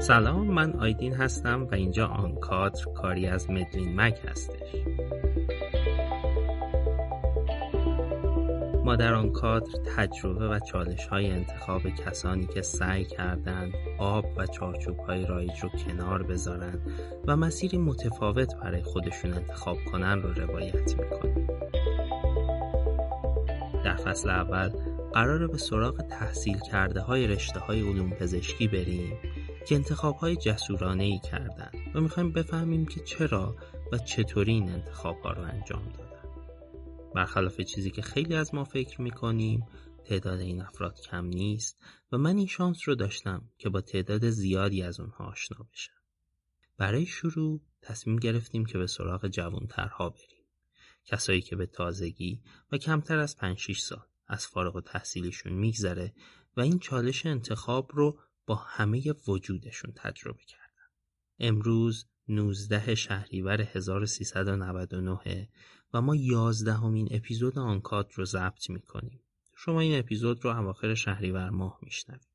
سلام من آیدین هستم و اینجا آنکادر کاری از مدلین مک هستش. ما در آن کادر تجربه و چالش های انتخاب کسانی که سعی کردند آب و چارچوب های رایج رو کنار بذارن و مسیری متفاوت برای خودشون انتخاب کنن رو روایت می‌کنیم در فصل اول قراره به سراغ تحصیل کرده های رشته های علوم پزشکی بریم. که انتخاب های جسورانه ای کردن و می‌خوایم بفهمیم که چرا و چطوری این انتخاب ها رو انجام دادن برخلاف چیزی که خیلی از ما فکر می‌کنیم تعداد این افراد کم نیست و من این شانس رو داشتم که با تعداد زیادی از اونها آشنا بشم. برای شروع تصمیم گرفتیم که به سراغ جوانترها بریم. کسایی که به تازگی و کمتر از 5 6 سال از فارغ و تحصیلیشون میگذره و این چالش انتخاب رو با همه وجودشون تجربه کردن. امروز 19 شهریور 1399 و ما یازدهمین اپیزود آنکات رو ضبط می‌کنیم. شما این اپیزود رو اواخر شهریور ماه میشنوید.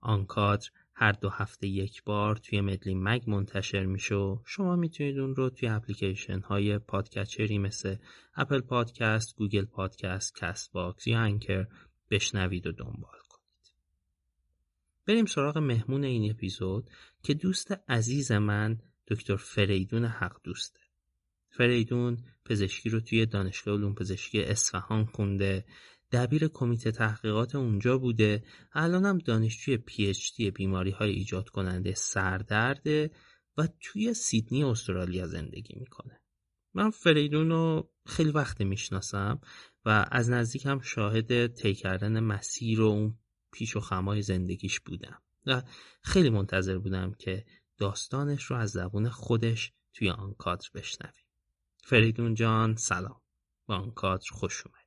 آنکات هر دو هفته یک بار توی مدلی مگ منتشر میشه و شما می‌تونید اون رو توی اپلیکیشن های پادکچری مثل اپل پادکست، گوگل پادکست، کست باکس یا انکر بشنوید و دنبال. بریم سراغ مهمون این اپیزود که دوست عزیز من دکتر فریدون حق دوسته. فریدون پزشکی رو توی دانشگاه علوم پزشکی اصفهان خونده. دبیر کمیته تحقیقات اونجا بوده. الانم دانشجوی PhD بیماری های ایجاد کننده سردرده و توی سیدنی استرالیا زندگی می‌کنه. من فریدون رو خیلی وقت می‌شناسم و از نزدیک هم شاهد طی مسیر و اون پیش و خمای زندگیش بودم و خیلی منتظر بودم که داستانش رو از زبون خودش توی آن کادر بشنویم. فریدون جان سلام. با آن کادر خوش اومدی.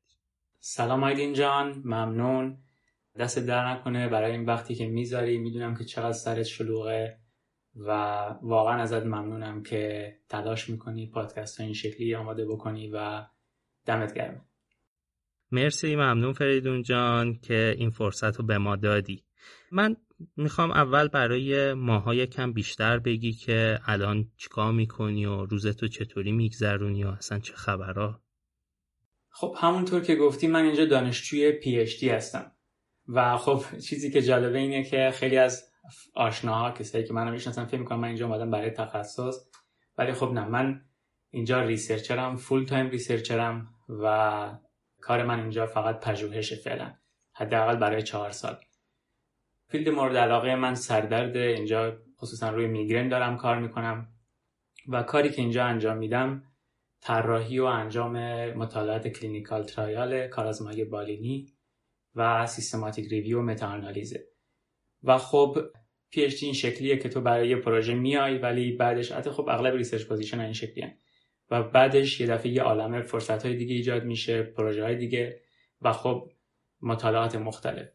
سلام آیدین جان ممنون. دست در نکنه برای این وقتی که می‌ذاری می‌دونم که چقدر سرت شلوغه و واقعا ازت ممنونم که تلاش می‌کنی پادکست این شکلی آماده بکنی و دمت گرمه مرسی ممنون فریدون جان که این فرصت رو به ما دادی. من می‌خوام اول برای ماها کم بیشتر بگی که الان چیکار می‌کنی و روزتو چطوری میگذرونی و اصلا چه خبرها؟ خب همونطور که گفتی من اینجا دانشجوی پی دی هستم. و خب چیزی که جالبه اینه که خیلی از آشناها کسایی که منو می‌شناسن فکر می‌کنن من اینجا اومدم برای تخصص. ولی خب نه من اینجا researcher م full time researcher م و کار من اینجا فقط پژوهشه فعلا حداقل برای چهار سال. field مورد علاقه من سردرد اینجا خصوصا روی میگرن دارم کار می‌کنم و کاری که اینجا انجام میدم طراحی و انجام مطالعات clinical trial کارآزمایی بالینی و systematic review و meta-analysis ه. و خب PhD این شکلیه که تو برای یه پروژه میای ولی بعدش حتی خب اغلب research position این شکلی و بعدش یه دفعه یه عالمه فرصت های دیگه ایجاد میشه پروژه های دیگه و خب مطالعات مختلف.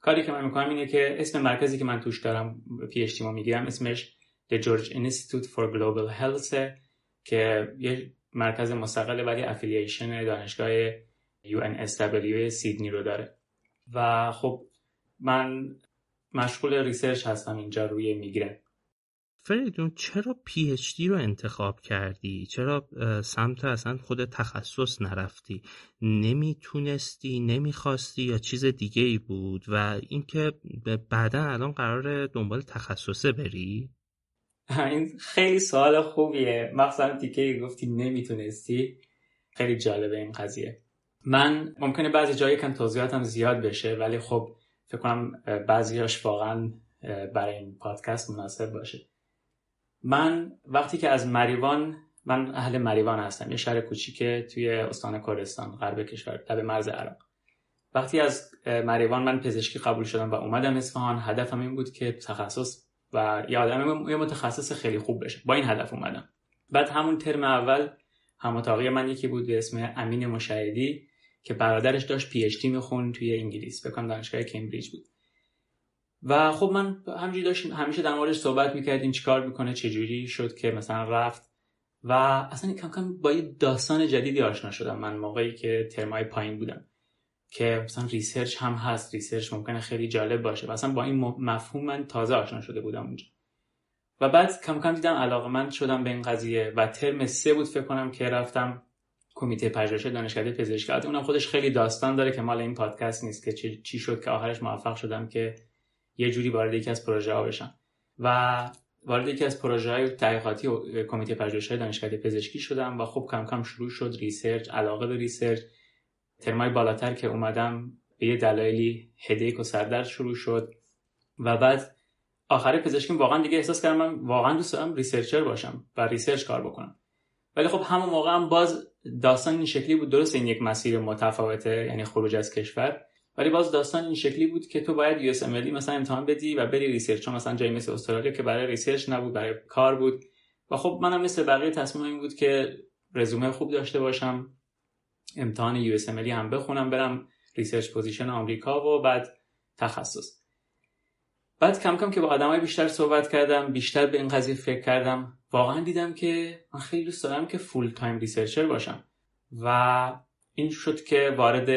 کاری که من می‌کنم اینه که اسم مرکزی که من توش دارم PhD می‌گیرم اسمش The George Institute for Global Health که یه مرکز مستقل ولی affiliation دانشگاه UNSW سیدنی رو داره. و خب من مشغول research هستم اینجا روی میگرن. فریدون چرا PhD رو انتخاب کردی؟ چرا سمت اصلا خود تخصص نرفتی؟ نمی‌تونستی، نمی‌خواستی؟ یا چیز دیگه ای بود؟ و اینکه بعدا الان قراره دنبال تخصص بری؟ این خیلی سوال خوبیه. مخصوصا دیگه گفتی نمی‌تونستی. خیلی جالبه این قضیه. من ممکنه بعضی جایی کم توضیحاتم زیاد بشه ولی خب فکر کنم بعضیاش واقعا برای این پادکست مناسب باشه. من وقتی که از مریوان من اهل مریوان هستم یه شهر کوچیکه توی استان کردستان غرب کشور لب مرز عراق. وقتی از مریوان من پزشکی قبول شدم و اومدم اصفهان هدفم این بود که تخصص و یه آدم یه متخصص خیلی خوب بشه. با این هدف اومدم. بعد همون ترم اول هم من یکی بود به اسم امین مشاهدی که برادرش داشت PhD توی انگلیس بکنم دانشگاه کمبریج بود. و خب من همینجوری داشتیم همیشه در موردش صحبت می‌کردیم چیکار می‌کنه چجوری شد که مثلا رفت و اصلا کم کم با یه داستان جدیدی آشنا شدم. من موقعی که ترمای پایین بودم که مثلا research هم هست research ممکنه خیلی جالب باشه. مثلا با این مفهوم من تازه آشنا شده بودم اونجا. و بعد کم کم دیدم علاقه‌مند شدم به این قضیه و ترم سه بود فکر کنم که رفتم کمیته پژوهش دانشکده پزشکی اونم خودش خیلی داستان داره که مال این پادکست نیست که چی شد که آخرش موفق شدم که یه جوری وارد یکی از پروژه ها بشم و وارد یکی از پروژه های تحقیقاتی کمیته پژوهش دانشکده پزشکی شدم و خب کم کم شروع شد research علاقه به research. ترمای بالاتر که اومدم به یه دلایلی headache و سردرد شروع شد. و بعد آخر پزشکیم واقعا دیگه احساس کردم من واقعا دوست دارم researcher باشم و research کار بکنم. ولی خب همون موقع هم باز داستان این شکلی بود. درسته این یک مسیر متفاوته یعنی خروج از کشور. ولی باز داستان این شکلی بود که تو باید US مثلا امتحان بدی و بری research چون مثلا جای مثل استرالیا که برای research نبود برای کار بود. و خب منم مثل بقیه تصمیم این بود که رزومه خوب داشته باشم امتحان US هم بخونم برم research position آمریکا و بعد تخصص. بعد کم کم که با آدمای بیشتر صحبت کردم بیشتر به این قضیه فکر کردم واقعا دیدم که من خیلی دوست دارم که full time researcher باشم. و این شد که وارد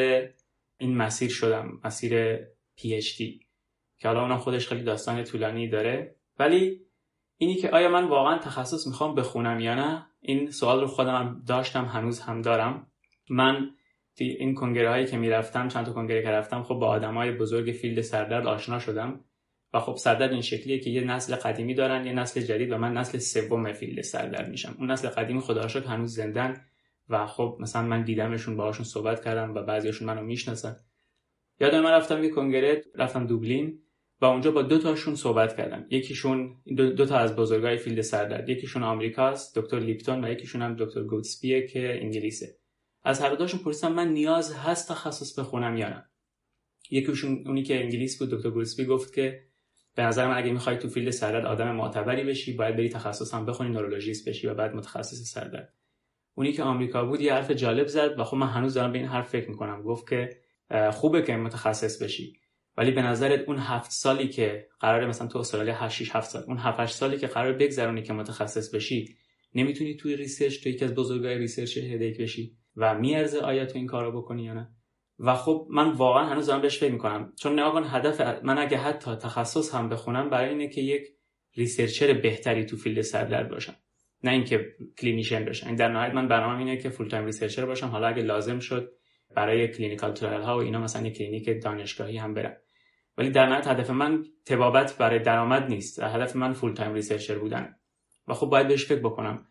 این مسیر شدم مسیر PhD که حالا اونم خودش خیلی داستان طولانی داره. ولی اینی که آیا من واقعا تخصص می‌خوام بخونم یا نه این سوال رو خودم داشتم هنوز هم دارم. من این کنگره هایی که می‌رفتم چند تا کنگره که رفتم خب با آدمای بزرگ field سردرد آشنا شدم. و خب سردرد این شکلیه که یه نسل قدیمی دارن یه نسل جدید و من نسل سوم field سردرد میشم. اون نسل قدیمی خدا هنوز زنده‌ن. و خب مثلا من دیدمشون باهاشون صحبت کردم و بعضیشون منو می‌شناسن. یادمه من رفتم یه کنگره رفتم دوبلین و اونجا با دو تاشون صحبت کردم. یکیشون دو, دو تا از بزرگای field سردرد. یکیشون آمریکاست دکتر لیپتون و یکیشون هم دکتر گودزبیه که انگلیسه. از هر دوشون پرسیدم من نیاز هست تخصص بخونم یا نه. یکیشون اونی که انگلیس بود دکتر گودزبی گفت که به نظر من اگه می‌خوای تو field سردرد آدم معتبری بشی باید بری تخصص هم بخونی نورولوژیست بشی و بعد متخصص سردرد. اونی که آمریکا بود یه حرف جالب زد و خب من هنوز دارم به این حرف فکر می‌کنم. گفت که خوبه که متخصص بشی. ولی به نظرت اون هفت سالی که قراره مثلا تو استرالیا 8 6 7 سال اون 7 8 سالی که قراره بگذرونی که متخصص بشی نمی‌تونی توی research تو یکی از بزرگای research headache بشی و می‌ارزه آیا تو این کارو بکنی یا نه. و خب من واقعا هنوز دارم بهش فکر می‌کنم. چون نگاه کن هدف من اگه حتی تخصص هم بخونم برای اینه که یک researcher بهتری تو field سردرد باشم. نه اینکه clinician این در نهایت من برنامه اینه که full time researcher باشم. حالا اگه لازم شد برای clinical trial ها و اینا مثلا یک کلینیک دانشگاهی هم برم. ولی در نهایت هدف من طبابت برای درآمد نیست. هدف من full time researcher بودنه. و خب باید بهش فکر بکنم.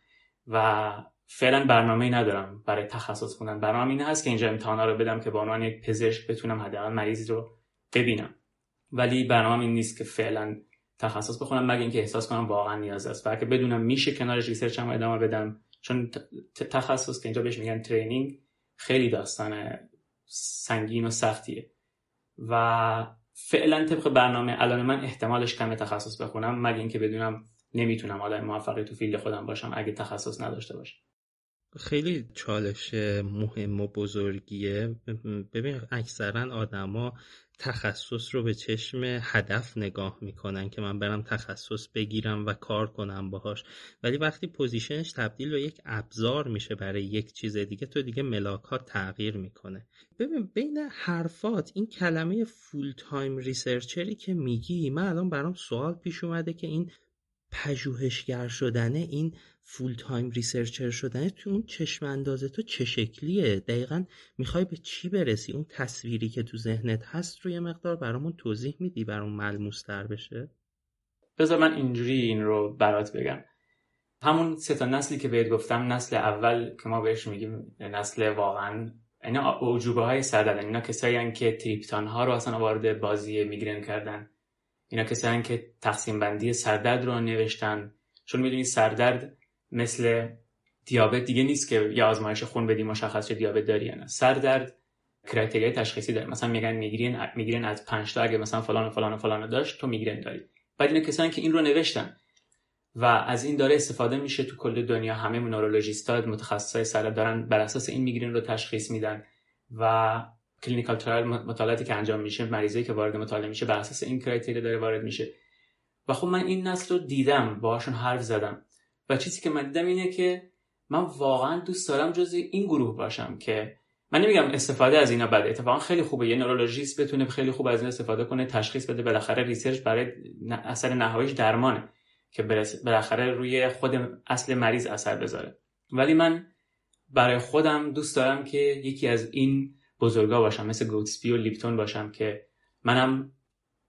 و فعلا برنامه ندارم برای تخصص خوندن. برنامه این هست که اینجا امتحانا رو بدم که با عنوان یک پزشک بتونم حداقل مریض رو ببینم. ولی برنامه این نیست که فعلا تخصص بخونم مگه اینکه احساس کنم واقعا نیاز است. و بدونم میشه کنارش research هم ادامه بدم. چون تخصص که اینجا بهش میگن training خیلی داستان سنگین و سختیه. و فعلا طبق برنامه الان من احتمالش کمه تخصص بخونم. مگه اینکه بدونم نمی‌تونم آدم موفقی تو field خودم باشم اگه تخصص نداشته باشم. خیلی چالش مهم و بزرگیه. ببین اکثرا آدما تخصص رو به چشم هدف نگاه می‌کنن که من برم تخصص بگیرم و کار کنم باهاش. ولی وقتی position ش تبدیل به یک ابزار میشه برای یک چیز دیگه تو دیگه ملاکات تغییر می‌کنه. ببین بین حرفات این کلمه full-time researcher ی که میگی من الان برام سوال پیش اومده که این پژوهشگر شدنه این full-time researcher شدن تو اون چشم اندازه تو چه شکلیه؟ دقیقا می‌خوای به چی برسی؟ اون تصویری که تو ذهنت هست رو یه مقدار برامون توضیح میدی برامون ملموس تر بشه؟ بذار من اینجوری این رو برات بگم. همون سه تا نسلی که بهت گفتم نسل اول که ما بهش میگیم نسل واقعا اینا اعجوبه های سردردن. اینا کسایی که triptan ها رو اصلا وارد بازی میگرن کردن. اینا کسایی که تقسیم بندی سردرد رو نوشتن. چون می‌دونی سردرد مثل دیابت دیگه نیست که یه آزمایش خون بدی مشخص شه دیابت داری یا نه. سر درد کرایتریای تشخیصی داره. مثلا میگن میگرین میگرین از 5 تا اگه مثلا فلان و فلان و فلان داشت تو میگرین داری. بعد اینا کسانی که این رو نوشتن. و از این داره استفاده میشه تو کل دنیا. همه نورولوژیست‌ها متخصصای سر دارن بر اساس این میگرین رو تشخیص میدن. و clinical trial مطالعاتی که انجام میشه مریضی که وارد مطالعه میشه بر اساس این criteria داره وارد میشه. و خب من این نسل رو دیدم باهاشون حرف زدم. و چیزی که من دیدم اینه که من واقعا دوست دارم جزء این گروه باشم که من نمیگم استفاده از اینا بده. اتفاقا خیلی خوبه. یه neurologist بتونه خیلی خوب از این استفاده کنه تشخیص بده بالاخره research برای اثر نهاییش درمانه که بالاخره روی خود اصل مریض اثر بذاره. ولی من برای خودم دوست دارم که یکی از این بزرگا باشم مثل گوتسپی و لیپتون باشم که منم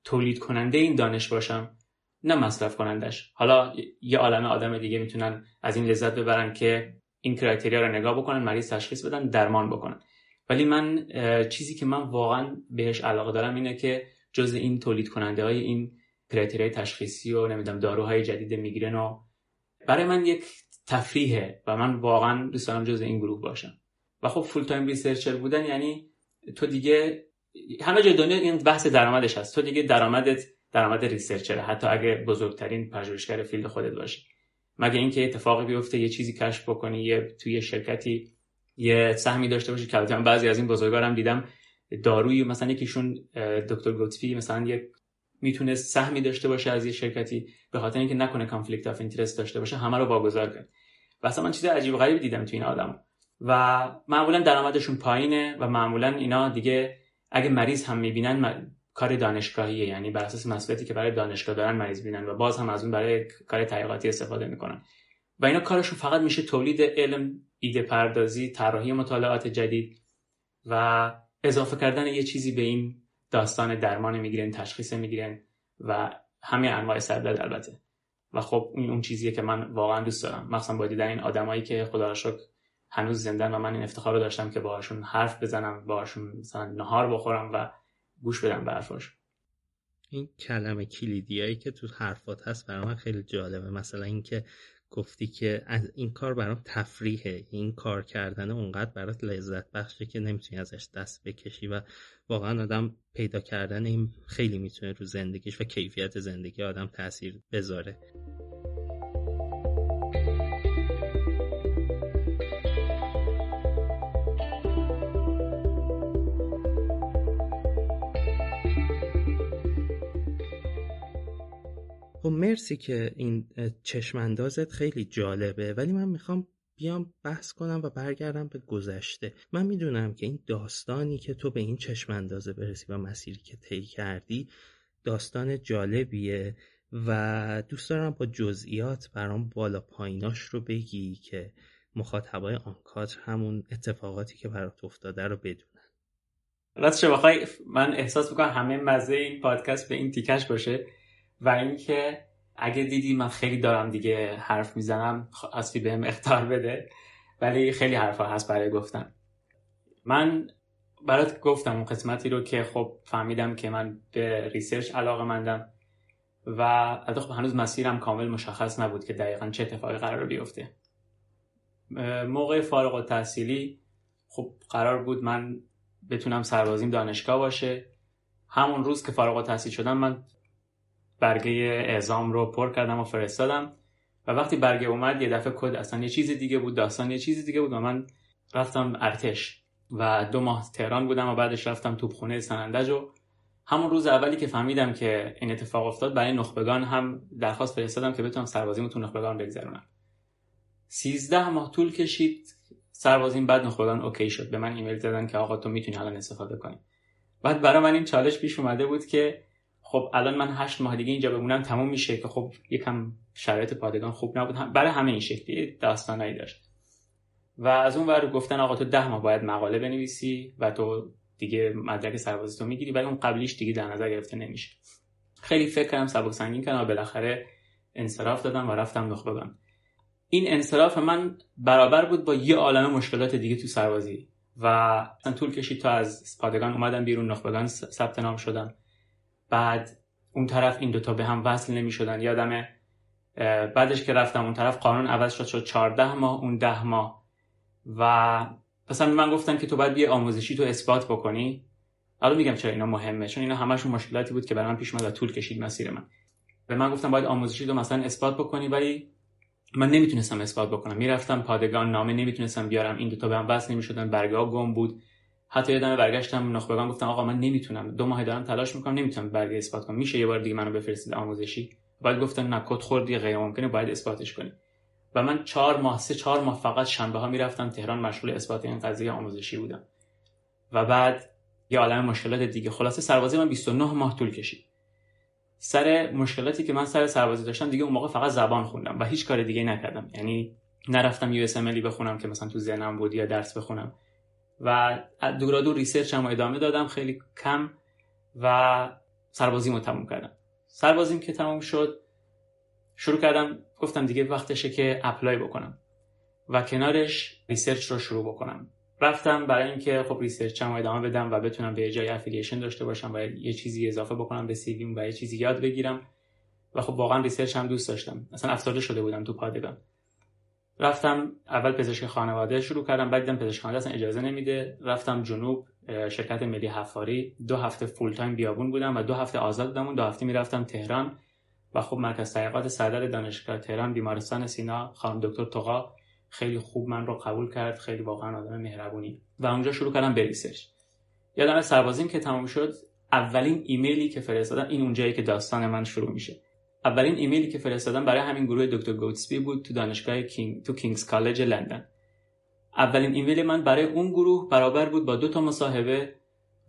تولید کننده این دانش باشم نه مصرف کنندش حالا یه عالم آدم دیگه می‌تونن از این لذت ببرن که این کرایتریا رو نگاه بکنن مریض تشخیص بدن درمان بکنن. ولی من چیزی که من واقعا بهش علاقه دارم اینه که جز این تولید کننده های این کرایتریای تشخیصی و نمی‌دونم داروهای جدید میگرن و برای من یک تفریحه و من واقعا دوست دارم جزء این گروه باشم. و خب full-time researcher بودن یعنی تو دیگه همه جای دنیا این بحث درآمدش هست. تو دیگه درآمدت درآمد researcher ه حتی اگه بزرگترین پژوهشگر field خودت باشی. مگه اینکه اتفاقی بیفته یه چیزی کشف بکنی یه توی شرکتی یه سهمی داشته باشی که بعضی از این بزرگارم دیدم دارویی مثلا یکیشون دکتر گوتسبی مثلا یه می‌تونه سهمی داشته باشه از یه شرکتی به خاطر اینکه نکنه کانفلیکت اف اینترست داشته باشه همه رو واگذار کرد و اصلا من چیز عجیب و غریبی دیدم تو این آدم. و معمولا درآمدشون پایینه و معمولا اینا دیگه اگه مریض هم می‌بینن کار دانشگاهیه. یعنی بر اساس مسئولیتی که برای دانشگاه دارن مریض بینن و باز هم از اون برای کار تحقیقاتی استفاده می‌کنن. و اینا کارشون فقط میشه تولید علم ایده پردازی طراحی مطالعات جدید و اضافه کردن یه چیزی به این داستان درمان می‌گیرن تشخیص می‌گیرن و همه انواع سردرد البته. و خب این اون چیزیه که من واقعا دوست دارم. مخصوصا با دیدن این آدمایی که خدا هنوز زندن و من این افتخار رو داشتم که باهاشون حرف بزنم باهاشون مثلا نهار بخورم و گوش بدم به حرفاش. این کلمه کلیدیایی که تو حرفات هست برای من خیلی جالبه. مثلا اینکه گفتی که از این کار برام تفریحه. این کار کردن اونقدر برات لذت بخشه که نمی‌تونی ازش دست بکشی و واقعا آدم پیدا کردن این خیلی می‌تونه رو زندگیش و کیفیت زندگی آدم تاثیر بذاره. خب مرسی که این چشماندازت خیلی جالبه ولی من می‌خوام بیام بحث کنم و برگردم به گذشته. من می‌دونم که این داستانی که تو به این چشماندازه برسی و مسیری که طی کردی داستان جالبیه و دوست دارم با جزئیات برام بالا پاییناش رو بگی که مخاطبای آنکادر همون اتفاقاتی که برات افتاده رو بدونن. راستش بخوای من احساس می‌کنم همه مزه این پادکست به این تیکش باشه. و اینکه اگه دیدی من خیلی دارم دیگه حرف می‌زنم اصلی بهم اختار بده. ولی خیلی حرفا هست برای گفتن. من برات گفتم اون قسمتی رو که خب فهمیدم که من به research علاقه مندم و البته خب هنوز مسیرم کامل مشخص نبود که دقیقا چه اتفاقی قرار بیفته. موقع فارغ‌التحصیلی خب قرار بود من بتونم سربازیم دانشگاه باشه. همون روز که فارغ‌التحصیل شدم من برگه اعزام رو پر کردم و فرستادم. و وقتی برگه اومد یه دفعه کد اصلا یه چیز دیگه بود داستان یه چیز دیگه بود و من رفتم ارتش و دو ماه تهران بودم و بعدش رفتم توپخونه سنندج و همون روز اولی که فهمیدم که این اتفاق افتاد برای نخبگان هم درخواست فرستادم که بتونم سربازیمو تو نخبگان بگذرونم. سیزده ماه طول کشید سربازیم بعد نخبگان اوکی شد. به من ایمیل دادن که آقا تو می‌تونی الان استفاده کنی. بعد برای من این چالش پیش اومده بود که خب الان من هشت ماه دیگه اینجا بمونم تموم میشه که خب یکم شرایط پادگان خوب نبود. برای همه این شکلی داستانایی داشت و از اون ور گفتن آقا تو ده ماه باید مقاله بنویسی و تو دیگه مدرک سربازی تو می‌گیری ولی اون قبلیش دیگه در نظر گرفته نمیشه. خیلی فکر کردم سبک سنگین کردم و بالاخره انصراف دادم و رفتم نخبگان این انصراف من برابر بود با یه عالم مشکلات دیگه تو سربازی. و اصلا طول کشید تا از پادگان اومدم بیرون نخبگان ثبت نام شدم. بعد اون طرف این دوتا به هم وصل نمی شدن یادمه بعدش که رفتم اون طرف قانون عوض شد شد 14 ماه اون ده ماه. و مثلا من گفتن که تو باید بیا آموزشی تو اثبات بکنی. حالا میگم چرا اینا مهمه؟ چون اینا همشون مشکلاتی بود که برای من پیش اومد و طول کشید مسیر من. به من گفتم باید آموزشی تو مثلا اثبات بکنی ولی من نمی‌تونستم اثبات بکنم. می‌رفتم پادگان نامه نمی‌تونستم بیارم. این دوتا به هم وصل نمی‌شدن. برگه ها گم بود. حتی یادم برگشتم نخبگان گفتم آقا من نمی‌تونم. دو ماه دارم تلاش می‌کنم نمی‌تونم برگه اثبات کنم. میشه یه بار دیگه منو بفرستید آموزشی؟ بعد گفتن نه کد خوردی غیر ممکنه باید اثباتش کنی. و من چهار ماه سه چهار ماه فقط شنبه ها می‌رفتم تهران مشغول اثبات این قضیه آموزشی بودم. و بعد یه عالم مشکلات دیگه. خلاصه سربازی من 29 ماه طول کشید. سر مشکلاتی که من سر سربازی داشتم دیگه اون موقع فقط زبان خوندم و هیچ کار دیگه نکردم. یعنی نرفتم US بخونم که مثلا تو ذهنم بود یا درس بخونم. و دورا دور research هم ادامه دادم خیلی کم و سربازی تموم کردم. سربازیم که تموم شد شروع کردم گفتم دیگه وقتشه که apply بکنم و کنارش research رو شروع بکنم. رفتم برای اینکه خب research هم ادامه بدم و بتونم یه جای affiliation داشته باشم و یه چیزی اضافه بکنم به CV م و یه چیزی یاد بگیرم. و خب واقعا research هم دوست داشتم. اصلا افسرده شده بودم تو پادگان. رفتم اول پزشک خانواده شروع کردم بعد دیدم پزشک خانواده اصلا اجازه نمیده. رفتم جنوب شرکت ملی حفاری. دو هفته full-time بیابون بودم و دو هفته آزاد بودم. و دو هفته می‌رفتم تهران و خب مرکز تحقیقات سردرد دانشگاه تهران بیمارستان سینا خانم دکتر توقا خیلی خوب من رو قبول کرد. خیلی واقعا آدم مهربونی. و اونجا شروع کردم به research. یادم سربازیم که تمام شد اولین ایمیلی که فرستادم این اونجایی که داستان من شروع میشه. اولین ایمیلی که فرستادم برای همین گروه دکتر گوتسبی بود تو دانشگاه King تو King's College لندن. اولین ایمیل من برای اون گروه برابر بود با دو تا مصاحبه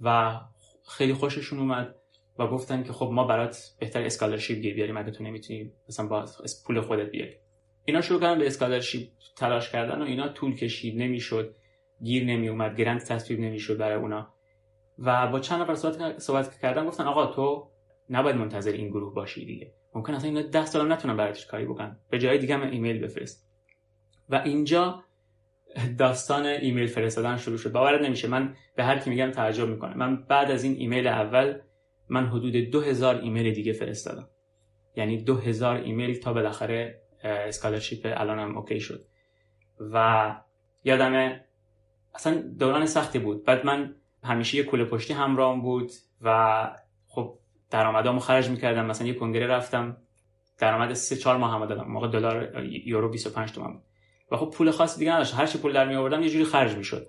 و خیلی خوششون اومد و گفتن که خب ما برات بهتر scholarship گیر بیاریم اگه تو نمی‌تونی مثلا با پول خودت بیاری. اینا شروع کردن به scholarship تلاش کردن و اینا طول کشید نمی‌شد. گیر نمی اومد grant تصویب نمی‌شد برای اونا. و با چند نفر صحبت صحبت کردن گفتن آقا تو نباید منتظر این گروه باشی دیگه. ممکن اصلا اینا 10 سال نتونن برات کاری بکنن. یه جای دیگه هم ایمیل بفرست. و اینجا داستان ایمیل فرستادن شروع شد. باورت نمیشه. من به هر کی میگم تعجب می‌کنه. من بعد از این ایمیل اول من حدود 2000 ایمیل دیگه فرستادم. یعنی 2000 ایمیل تا بالاخره scholarship الانم OK شد. و یادمه اصلا دوران سختی بود. بعد من همیشه یه کوله پشتی همراهم بود و خب درآمدامو خرج می‌کردم مثلا یه کنگره رفتم درآمد 3 4 ماه هم دادم موقع دلار یورو 25 تومن بود. و خب پول خاصی دیگه نداشت هر چی پول در می آوردم یه جوری خرج می‌شد.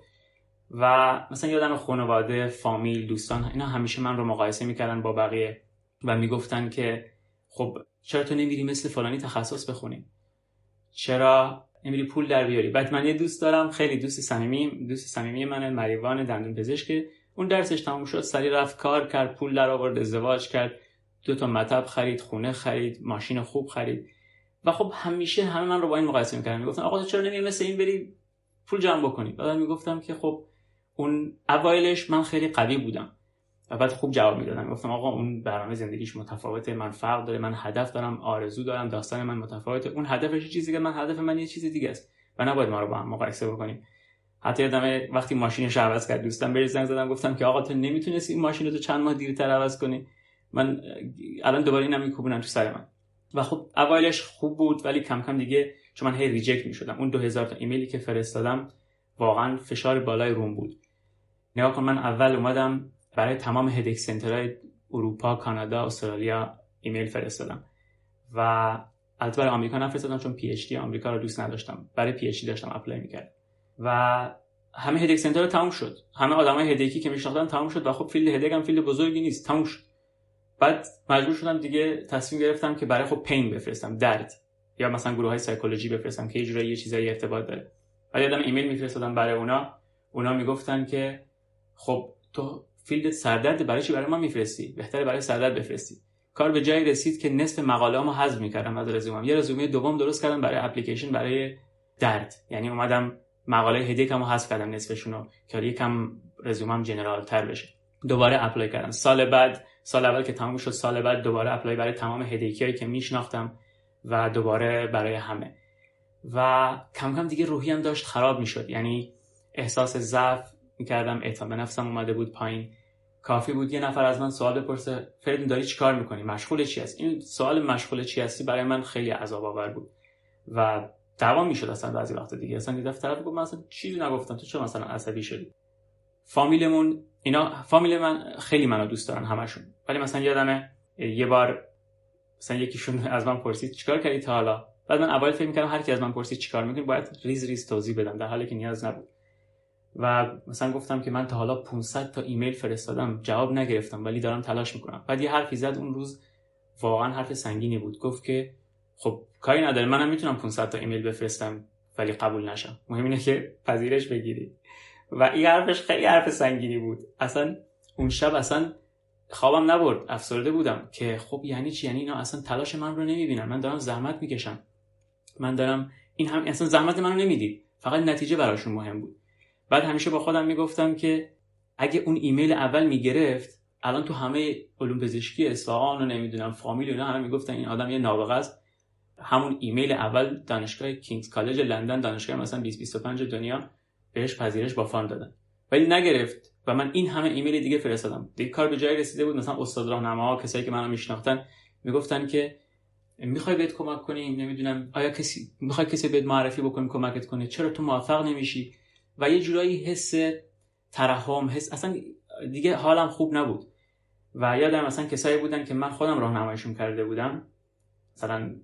و مثلا یادم خانواده فامیل دوستان اینا همیشه من رو مقایسه می‌کردن با بقیه و می‌گفتن که خب چرا تو نمیری مثل فلانی تخصص بخونی؟ چرا نمیری پول در بیاری؟ بعد من یه دوست دارم خیلی دوست صمیمی دوست صمیمی من مریوان دندون پزشک. اون درسش تموم شد سری رفت کار کرد پول در آورد ازدواج کرد. دو تا مطب خرید خونه خرید ماشین خوب خرید. و خب همیشه همه من رو با این مقایسه می‌کردن. می‌گفتن آقا چرا نمیری مثل این بری پول جمع بکنی؟ بعد می‌گفتم که خب اون اوایلش من خیلی قوی بودم. و بعد خوب جواب می‌دادم گفتم آقا اون برنامه زندگیش متفاوته من فرق داره من هدف دارم آرزو دارم داستان من متفاوته. اون هدفش چیزی که من هدف من یه چیز دیگه است. و نباید ما رو با هم مقایسه بکنیم. حتی یادم وقتی ماشینش عوض کرد دوستم بهش زنگ زدم گفتم که آقا تو نمی‌تونستی این ماشین رو چند ماه دیرتر عوض کنی؟ من الان دوباره اینم میکوبونم تو سر من. و خب اوایلش خوب بود ولی کم کم دیگه چون من هی reject می‌شدم. اون 2000 تا ایمیلی که فرستادم واقعا فشار بالایی روم بود. نگاه کن من اول اومدم برای تمام headache center های اروپا کانادا استرالیا ایمیل فرستادم. و البته برای آمریکا نفرستادم چون PhD آمریکا رو دوست نداشتم. برای PhD داشتم apply می‌کردم و همه headache center تموم شد. همه آدمای headache ی که میشناختم تموم شد و خب field headache هم field بزرگی نیست تموم شد. بعد مجبور شدم دیگه تصمیم گرفتم که برای خب pain بفرستم درد. یا مثلا گروه های سایکولوژی بفرستم که یه جورایی یه چیزایی ارتباط داره. بعد یادم ایمیل میفرستادم برای اونا. اونا می‌گفتن که خب تو field سردرد برای چی برای ما میفرستی؟ بهتره برای سردرد بفرستی. کار به جایی رسید که نصف مقاله ما حذف می‌کردم از رزومم. یه رزومه دوم درست کردم برای اپلیکیشن برای درد. یعنی اومدم مقاله headache مو حذف کردم نصفشونو که یکم رزومم general تر بشه. دوباره apply کردم. سال بعد سال اول که تموم شد سال بعد دوباره apply برای تمام headache ی که میشناختم و دوباره برای همه. و کم کم دیگه روحیم داشت خراب می‌شد. یعنی احساس ضعف می‌کردم اعتماد به نفسم اومده بود پایین. کافی بود یه نفر از من سوال بپرسه فردین داری چیکار می‌کنی؟ مشغول چی هست این سوال مشغول چی هستی برای من خیلی عذاب آور بود. و دعوام می‌شد اصلا بعضی وقت دیگه. اصلا یه طرف گفت من اصلا چیزی نگفتم. تو چرا مثلا عصبی شدی؟ فامیلمون اینا فامیل من خیلی منو دوست دارن همشون. ولی مثلا یادمه یه بار مثلا یکیشون از من پرسید چیکار کردی تا حالا؟ بعد من اول فکر می‌کردم هر کی از من پرسید چیکار می‌کنی باید ریز ریز توضیح بدم. در حالی که نیاز نبود. و مثلا گفتم که من تا حالا 500 تا ایمیل فرستادم جواب نگرفتم ولی دارم تلاش می‌کنم. بعد یه حرفی زد. اون روز واقعا حرف سنگینی بود. گفت که خب کاری نداره منم می‌تونم 500 تا ایمیل بفرستم ولی قبول نشم. مهم اینه که پذیرش بگیری. و این حرفش خیلی حرف سنگینی بود. اصلا اون شب اصلا خوابم نبرد. افسرده بودم که خب یعنی چی؟ یعنی اینا اصلا تلاش من رو نمی‌بینن. من دارم زحمت می‌کشم. من دارم این هم اصلا زحمت منو نمی‌دید. فقط نتیجه براشون مهم بود. بعد همیشه با خودم می‌گفتم که اگه اون ایمیل اول می‌گرفت الان تو همه علوم پزشکی اصفهان و نمی‌دونم فامیل اینا همه می‌گفتن این آدم یه نابغه است. همون ایمیل اول دانشگاه کینگز کالج لندن دانشگاه مثلا 20 25 دنیا بهش پذیرش با فان دادن. ولی نگرفت و من این همه ایمیل دیگه فرستادم. دیگه کار به جای رسیده بود مثلا استاد راهنما کسایی که منو میشناختن می‌گفتن که می‌خوای بهت کمک کنیم؟ نمی‌دونم. آیا کسی می‌خوای کسی بهت معرفی بکنیم کمکت کنه؟ چرا تو موفق نمیشی؟ و یه جورایی حس ترحم حس اصلا دیگه حالم خوب نبود. و یادم مثلا کسایی بودن که من خودم راهنماییشون کرده بودم. مثلا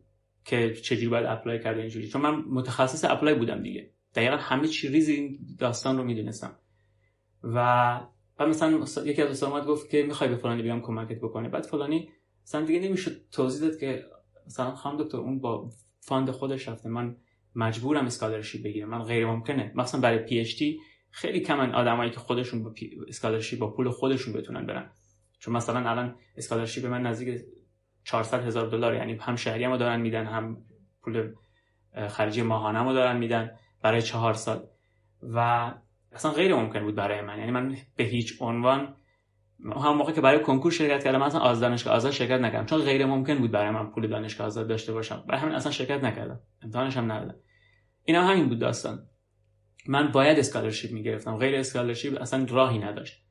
که چجوری باید apply کرده اینجوری. چون من متخصص apply بودم دیگه. دقیقا همه چی ریز این داستان رو می‌دونستم. و بعد مثلا یکی از استادات گفت که می‌خوای به فلانی بیام کمکت بکنه. بعد فلانی مثلا دیگه نمی‌شد توضیح داد که مثلا خانم دکتر اون با fund خودش رفته. من مجبورم scholarship بگیرم. من غیر ممکنه. مثلا برای PhD خیلی کمن آدمایی که خودشون با scholarship با پول خودشون بتونن برن. چون مثلا الان scholarship من نزدیک 400 هزار دلار یعنی هم شهریه هم دارن میدن هم پول خرجی ماهانه رو دارن میدن برای چهار سال و اصلا غیر ممکن بود برای من. یعنی من به هیچ عنوان هم موقع که برای کنکور شرکت کردم اصلا از دانشگاه آزاد شرکت نکردم. چون غیر ممکن بود برای من پول دانشگاه آزاد داشته باشم. برای همین اصلا شرکت نکردم. امتحانش هم ندادم. اینا همین بود داستان. من باید scholarship می‌گرفتم. غیر scholarship اصلا راهی نداشت.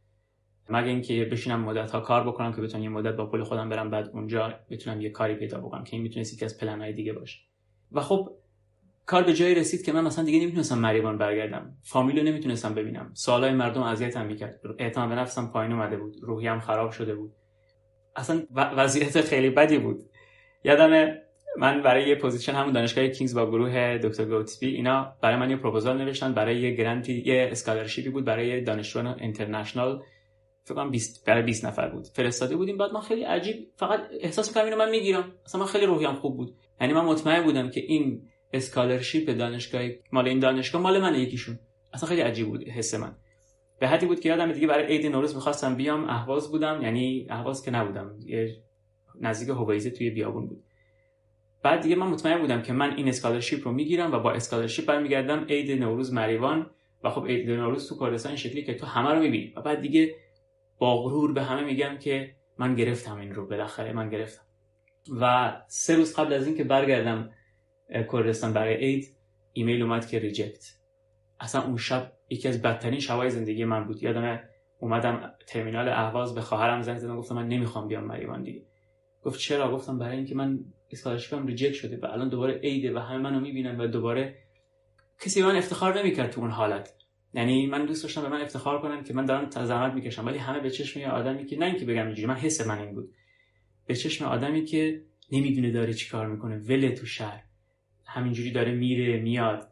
مگه اینکه بشینم مدت ها کار بکنم که بتونم یه مدت با پول خودم برم بعد اونجا بتونم یه کاری پیدا بکنم که این می‌تونست یکی از پلن های دیگه باشه. و خب کار به جایی رسید که من مثلا دیگه نمی‌تونستم مریوان برگردم. فامیلو نمی‌تونستم ببینم. سوالای مردم اذیتم می‌کرد. اعتماد به نفسم پایین اومده بود. روحیم خراب شده بود. اصلا وضعیت خیلی بدی بود. یادم من برای یه position همون دانشگاه کینگز با گروه دکتر گوتسبی اینا برای من یه پروپوزال نوشتن برای یه grant ی یه scholarship ی بود برای دانشجویان international. فکر کنم 20 برای 20 نفر بود. فرستاده بودیم. بعد من خیلی عجیب فقط احساس کردم اینو من می‌گیرم. اصلا من خیلی روحیم خوب بود. یعنی من مطمئن بودم که این scholarship دانشگاه مال این دانشگاه مال من یکیشون. اصلا خیلی عجیب بود حس من. به حدی بود که یادم دیگه برای عید نوروز می‌خواستم بیام. اهواز بودم. یعنی اهواز که نبودم. یه نزدیک هویزه توی بیابون بود. بعد دیگه من مطمئن بودم که من این scholarship رو می‌گیرم و با scholarship برمیگردم عید نوروز مریوان. و خب عید نوروز تو شکلی که تو همه رو می‌بینی. و بعد دیگه با غرور به همه میگم که من گرفتم این رو بالاخره من گرفتم. و سه روز قبل از اینکه برگردم کردستان برای عید ایمیل اومد که reject. اصلا اون شب یکی از بدترین شبای زندگی من بود. یادم اومدم ترمینال اهواز به خواهرم زنگ زدم گفتم من نمی‌خوام بیام مریوان دیگه. گفت چرا؟ گفتم برای اینکه من اسکالرشیپم ریجکت شده و الان دوباره عیده و همه منو می‌بینن و دوباره کسی من افتخار نمی‌کرد تو اون حالت. یعنی من دوست داشتم به من افتخار کنن که من دارم زحمت می‌کشم ولی همه به چشم یه آدمی که نه اینکه بگم اینجوری من حس من این بود. به چشم آدمی که نمی‌دونه داره چیکار می‌کنه ول تو شهر. همینجوری داره میره میاد.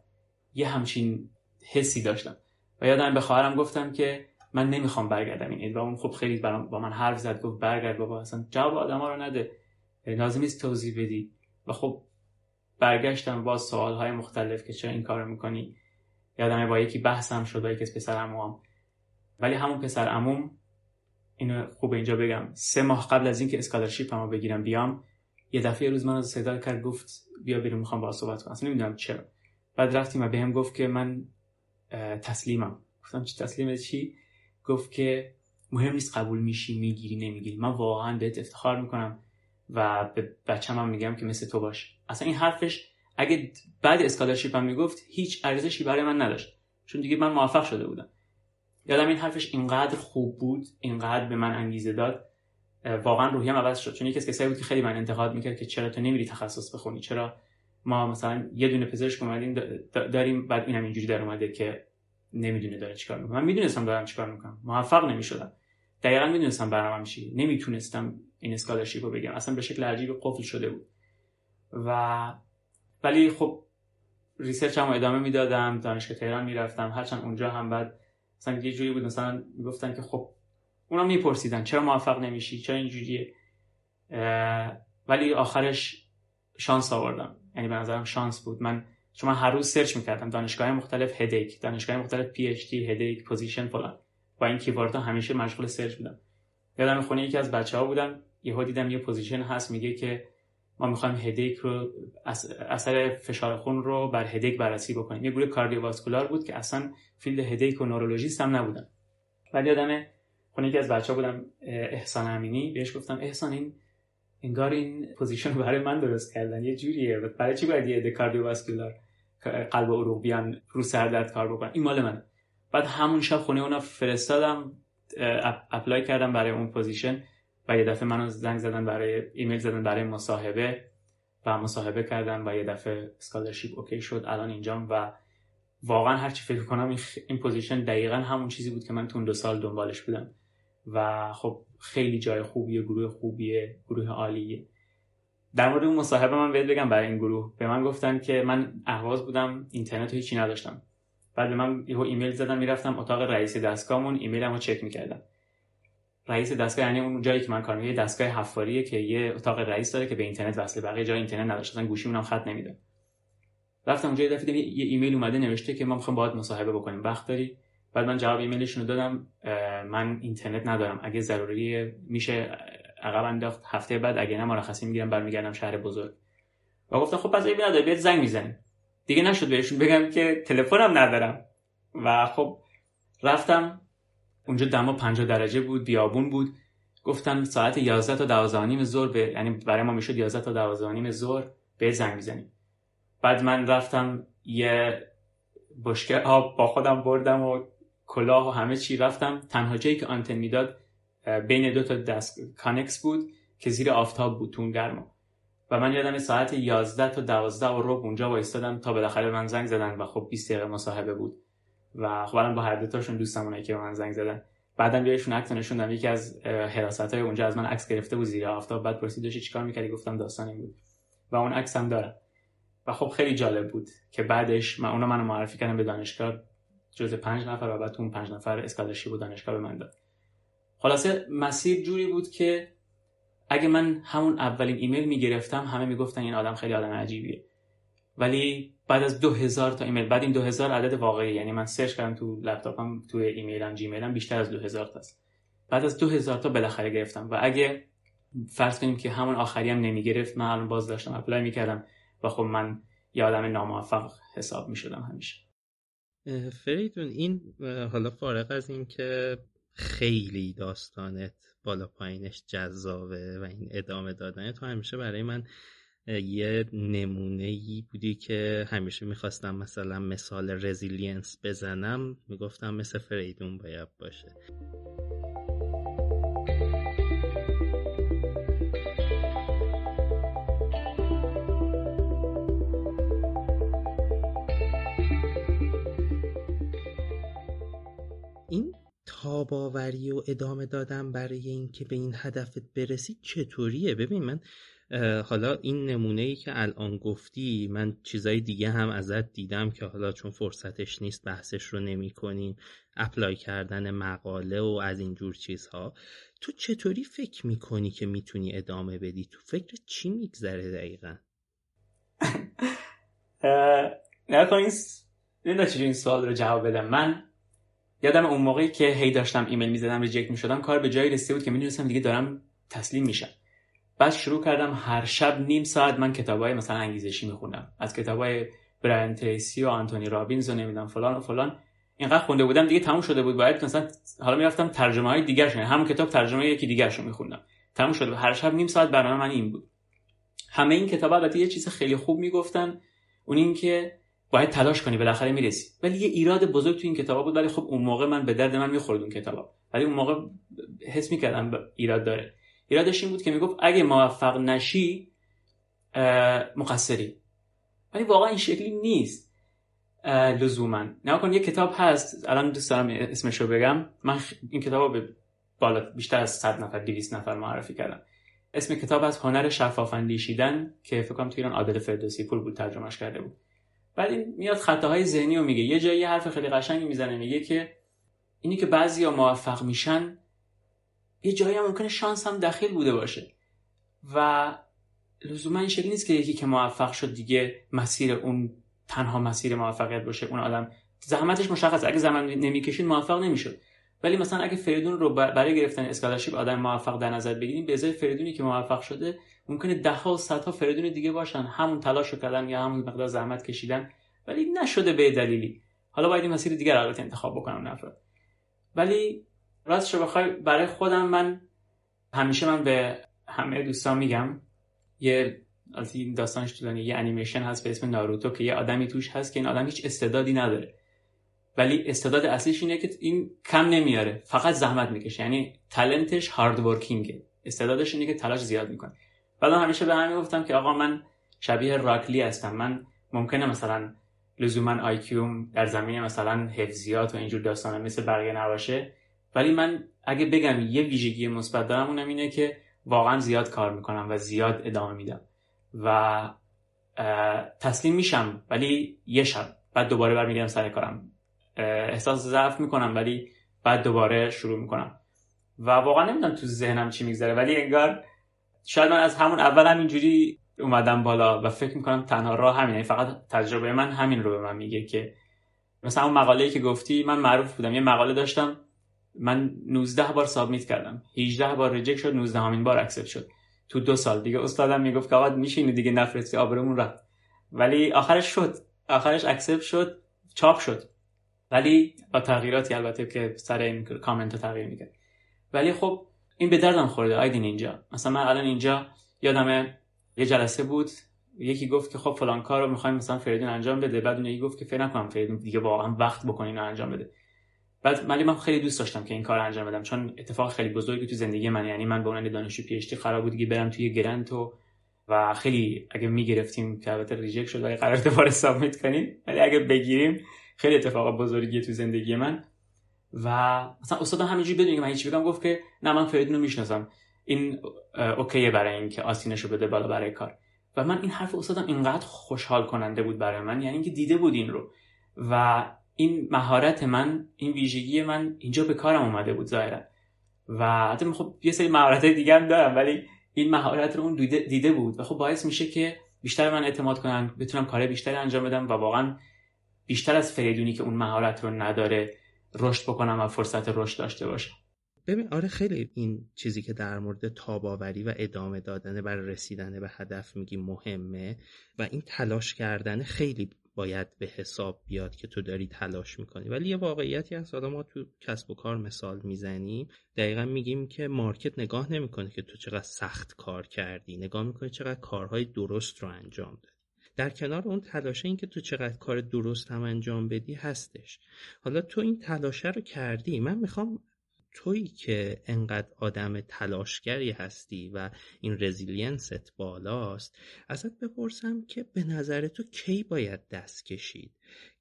یه همچین حسی داشتم. و یادم به خواهرم گفتم که من نمی‌خوام برگردم این و اون خب خیلی با من حرف زد گفت برگرد بابا اصلا جواب آدما رو نده. لازم نیست توضیح بدی. و خب برگشتم با سوال های مختلف که چرا این کارو می‌کنی؟ یادم با یکی بحثم شد با یکی از پسر عموام ولی همون پسر عموم اینو خوب اینجا بگم. سه ماه قبل از اینکه اسکالرشیپ هم بگیرم بیام یه دفعه روز من صدا کرد گفت بیا بیرون می‌خوام با صحبت کنم. اصلا نمی‌دونم چرا. بعد رفتیم و بهم گفت که من تسلیمم. گفتم چی تسلیم چی؟ گفت که مهم نیست قبول میشی می‌گیری نمی‌گیری. من واقعا بهت افتخار می‌کنم و به بچه‌م هم میگم که مثل تو باش. اصلا این حرفش اگه بعد اسکالرشیپ هم می‌گفت هیچ ارزشی برای من نداشت. چون دیگه من موفق شده بودم. یادم این حرفش اینقدر خوب بود اینقدر به من انگیزه داد. واقعا روحیم عوض شد. چون یکی از کسایی بود که خیلی من انتقاد می‌کرد که چرا تو نمیری تخصص بخونی؟ چرا ما مثلا یه دونه پزشک اومدیم داریم بعد اینم اینجوری در اومده که نمی‌دونه داره چیکار می‌کنه. من می‌دونستم دارم چیکار می‌کنم. موفق نمی‌شدم. دقیقا می‌دونستم برنامه چی نمی‌تونستم این scholarship رو بگیرم. اصلا به شکل عجیب قفل شده بود. و ولی خب research هم ادامه می‌دادم دانشگاه تهران می‌رفتم هرچند اونجا هم بعد مثلا یه جوری بود مثلا می‌گفتن که خب اونا میپرسیدن چرا موفق نمیشی چرا اینجوریه. ولی آخرش شانس آوردم. یعنی به نظرم شانس بود. من چون من هر روز search می‌کردم دانشگاه مختلف headache دانشگاه مختلف PhD headache position فلان. با این keyword ها همیشه مشغول search بودم. یادم خونه یکی از بچه ها بودم یهو دیدم یه position هست میگه که ما می‌خوایم headache رو اثر فشار خون رو بر headache بررسی بکنیم. یه گروه cardiovascular بود که اصلا field headache و نورولوژیست هم نبودن. ولی یادم خونه یکی از بچه بودم احسان امینی بهش گفتم احسان این انگار این position رو برای من درست کردن یه جوریه برای چی باید یه cardiovascular قلب عروق بیان رو سردرد کار بکنن؟ این مال من بعد همون شب خونه اونا فرستادم apply کردم برای اون position. و یه دفعه منو زنگ زدن برای ایمیل زدن برای مصاحبه و مصاحبه کردم و یه دفعه scholarship okay شد الان اینجام و واقعا هرچی فکر کنم این position دقیقا همون چیزی بود که من تو دو سال دنبالش بودم. و خب خیلی جای خوبیه گروه خوبیه گروه عالیه. در مورد اون مصاحبه من بهت بگم برای این گروه. به من گفتن که من اهواز بودم اینترنت هیچی نداشتم. بعد به من یهو ایمیل زدن می‌رفتم اتاق رئیس دستگاهمون ایمیلمو چک می‌کردم. رئیس دستگاه یعنی اون جایی که من کار می‌کنم دستگاه حفاریه که یه اتاق رئیس داره که به اینترنت وصله. بقیه جای اینترنت نداشت. اصلا گوشیمون هم خط نمیده رفتم اونجا یه دفعه یه ایمیل اومده نوشته که ما می‌خوایم باهات مصاحبه بکنیم. وقت داری؟ بعد من جواب ایمیلشون رو دادم من اینترنت ندارم. اگه ضروری میشه عقب انداخت. هفته بعد اگه نه مرخصی می‌گیرم برمیگردم شهر بزرگ. و گفتم خب پس ایمیل نداره بیاد زنگ می‌زنیم. دیگه نشد بهشون بگم که تلفنم ندارم. و خب رفتم. اونجا دما 50 درجه بود بیابون بود. گفتن ساعت 11 تا 12 نیم ظهر به یعنی برای ما می‌شد 11 تا 12 نیم ظهر به زنگ می‌زنیم. بعد من رفتم یه بشکه آب با خودم بردم و کلاه و همه چی رفتم. تنها جایی که آنتن می‌داد بین دو تا دست کانکس بود که زیر آفتاب بود تون گرما. و من یادم ساعت 11 تا 12 و ربع اونجا وایستادم تا بالاخره من زنگ زدن و خب 20 دقیقه مصاحبه بود. و خب الان با هر دو تاشون دوستمونه که به من زنگ زدن. بعدم بهشون عکس نشوندم. یکی از حراست های اونجا از من عکس گرفته بود زیر آفتاب. بعد پرسید داشتی چیکار می‌کردی؟ گفتم داستان این بود. و اون عکس هم دارم. و خب خیلی جالب بود که بعدش من اونو منو معرفی کردم به دانشگاه. جز پنج نفر و بعد اون پنج نفر scholarship بود دانشگاه به من داد. خلاصه مسیر جوری بود که اگه من همون اولین ایمیل می‌گرفتم همه می‌گفتن این آدم خیلی آدم عجیبیه. ولی بعد از 2000 تا ایمیل بعد این 2000 عدد واقعی یعنی من search کردم تو لپتاپم تو ایمیلم جیمیلم بیشتر از 2000 تاست. بعد از 2000 تا بالاخره گرفتم و اگه فرض کنیم که همون آخری هم نمی‌گرفت من الان باز داشتم apply می‌کردم و خب من یه آدم ناموفق حساب می‌شدم همیشه. فریدون این حالا فارغ از این که خیلی داستانت بالا پایینش جذابه و این ادامه دادن تو همیشه برای من یه نمونه ای بودی که همیشه می‌خواستم مثلا مثال resilience بزنم می‌گفتم مثل فریدون باید باشه. این تاباوری و ادامه دادن برای اینکه به این هدفت برسی چطوریه؟ ببین من حالا این نمونه ای که الان گفتی من چیزای دیگه هم ازت دیدم که حالا چون فرصتش نیست بحثش رو نمی کنیم اپلای کردن مقاله و از اینجور چیزها. تو چطوری فکر می‌کنی که می‌تونی ادامه بدی؟ تو فکر چی میگذره دقیقا؟ نه این این سوال رو جواب بدم. من یادم اون موقعی که هی داشتم ایمیل می‌زدم reject می‌شدم کار به جایی رسیده بود که می‌دونستم دیگه دارم تسلیم میشم. بعد شروع کردم هر شب نیم ساعت من کتابای مثلا انگیزشی می‌خونم از کتابای برایان تریسی و آنتونی رابینز و نمی‌دونم فلان و فلان. اینقدر خونده بودم دیگه تموم شده بود. باید مثلا حالا می‌رفتم ترجمه های دیگر شونه همون کتاب ترجمه یکی دیگر شو میخوندم. تموم شده هر شب نیم ساعت برنامه من این بود. همه این کتاب البته یه چیز خیلی خوب می‌گفتن. اون این که باید تلاش کنی بالاخره می‌رسی. ولی یه ایراد بزرگ تو این کتابا بود. ولی خب اون موقع من به درد من می‌خورد اون کتابا. ولی اون موقع حس می‌کردم ایراد داره. ایرادش این بود که می‌گفت اگه موفق نشی مقصری. ولی واقعا این شکلی نیست لزوما. نه کن یه کتاب هست الان دوست دارم اسمشو بگم. من این کتاب به بالا بیشتر از 100 نفر 200 نفر معرفی کردم. اسم کتاب از هنر شفاف اندیشیدن که فکر کنم تو ایران عادل فردوسی پور بود ترجمهش کرده بود. بعد این میاد خطاهای ذهنی رو میگه. یه جایی حرف خیلی قشنگی می‌زنه میگه که اینی که بعضیا موفق میشن یه جایی هم ممکنه شانس هم دخیل بوده باشه. و لزوما این شکلی نیست که یکی که موفق شد دیگه مسیر اون تنها مسیر موفقیت باشه اون آدم. زحمتش مشخصه. اگه زحمت نمی‌کشید موفق نمی‌شد. ولی مثلا اگه فریدون رو برای گرفتن scholarship آدم موفق در نظر بگیریم به ازای فریدونی که موفق شده ممکنه ده ها و صدها فریدون دیگه باشن. همون تلاش کردن یا همون مقدار زحمت کشیدن. ولی نشده به دلیلی. حالا باید مسیر دیگر البته انتخاب بکنه فرد ولی راستش رو بخوای برای خودم من همیشه من به همه دوستان میگم یه از این داستانش طولانی یه انیمیشن هست به اسم ناروتو که یه آدمی توش هست که این آدم هیچ استعدادی نداره. ولی استعداد اصلیش اینه که این کم نمیاره فقط زحمت می‌کشه. یعنی تالنتش هارد ورکینگه استعدادش اینه که تلاش زیاد می‌کنه. بعد همیشه به همین گفتم که آقا من شبیه راکلی هستم. من ممکنه مثلا لزوما آیکیوم در زمینه مثلا حفظیات و اینجور داستانا مثل بقیه نباشه. ولی من اگه بگم یه ویژگی مثبت دارم اونم اینه که واقعا زیاد کار می‌کنم و زیاد ادامه میدم و تسلیم میشم ولی یه شب. بعد دوباره برمیگردم سر کارم. احساس ضعف می‌کنم ولی بعد دوباره شروع می‌کنم. و واقعا نمی‌دونم تو ذهنم چی میگذره ولی انگار شاید من از همون اول هم اینجوری اومدم بالا و فکر می‌کنم تنها راه همینه. یعنی فقط تجربه من همین رو به من میگه که مثلا اون مقاله که گفتی من معروف بودم. یه مقاله داشتم من 19 بار submit کردم. 18 بار reject شد 19 همین بار accept شد. تو دو سال دیگه استادم می‌گفت که آقا میشینی دیگه نفرستی آبرمون رفت. ولی آخرش شد. آخرش accept شد چاپ شد. ولی با تغییراتی البته که سر این کامنت رو تغییر می‌کرد. ولی خب این به دردم خورده آیدین اینجا. مثلا من الان اینجا یادم یه جلسه بود. یکی گفت که خب فلان کار رو می‌خوایم مثلا فریدون انجام بده. بعد اون یکی گفت که فکر نکنم فریدون دیگه واقعا وقت بکنه انجام بده. بعد ولی من خیلی دوست داشتم که این کار انجام بدم چون اتفاق خیلی بزرگی تو زندگی من یعنی من به عنوان دانشجو PhD قرار بود که برم توی grant و و خیلی اگه می‌گرفتیم که البته ریجکت شد ولی قرار دوباره سابمیت کنیم. ولی اگه بگیریم خیلی اتفاق بزرگی تو زندگی من. و مثلا استاد همینجوری بدون که من هیچ بگم گفت که نه من فریدون رو می‌شناسم. این اوکیه برای اینکه آسینش رو بده بالا برای کار. و من این حرف استادم اینقدر خوشحال کننده بود برای من یعنی اینکه دیده بود این رو. و این مهارت من این ویژگی من اینجا به کارم اومده بود ظاهرا. و حتی خب یه سری مهارت دیگه هم دارم ولی این مهارت رو اون دیده, بود و خب باعث میشه که بیشتر من اعتماد کنم بتونم کار بیشتری انجام بدم و واقعا بیشتر از فریدونی که اون مهارت رو نداره رشد بکنم و فرصت رشد داشته باشم. ببین آره خیلی این چیزی که در مورد تاباوری و ادامه دادن برای رسیدن به هدف میگی مهمه و این تلاش کردن خیلی باید به حساب بیاد که تو داری تلاش می‌کنی. ولی یه واقعیتی هست حالا ما تو کسب و کار مثال می‌زنیم. دقیقا میگیم که market نگاه نمی‌کنه که تو چقدر سخت کار کردی. نگاه می‌کنه چقدر کارهای درست رو انجام دادی. در کنار اون تلاشه این که تو چقدر کار درست هم انجام بدی هستش. حالا تو این تلاشه رو کردی. من می‌خوام تویی که انقدر آدم تلاشگری هستی و این resilience ت بالاست ازت بپرسم که به نظر تو کی باید دست کشید؟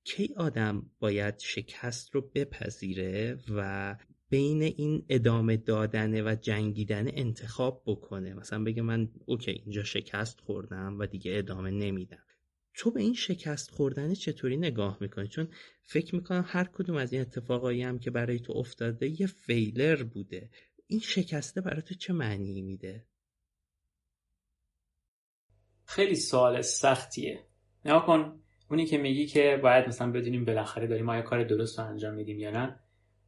کی آدم باید شکست رو بپذیره و بین این ادامه دادن و جنگیدن انتخاب بکنه؟ مثلا بگه من اوکی اینجا شکست خوردم و دیگه ادامه نمیدم. تو به این شکست خوردن چطوری نگاه می‌کنی؟ چون فکر می‌کنم هر کدوم از این اتفاقایی هم که برای تو افتاده یه فیلر بوده. این شکسته برای تو چه معنی میده؟ خیلی سوال سختیه. نگاه کن اونی که میگی که باید مثلا بدونیم بالاخره داریم ما کار درست رو انجام میدیم یا نه.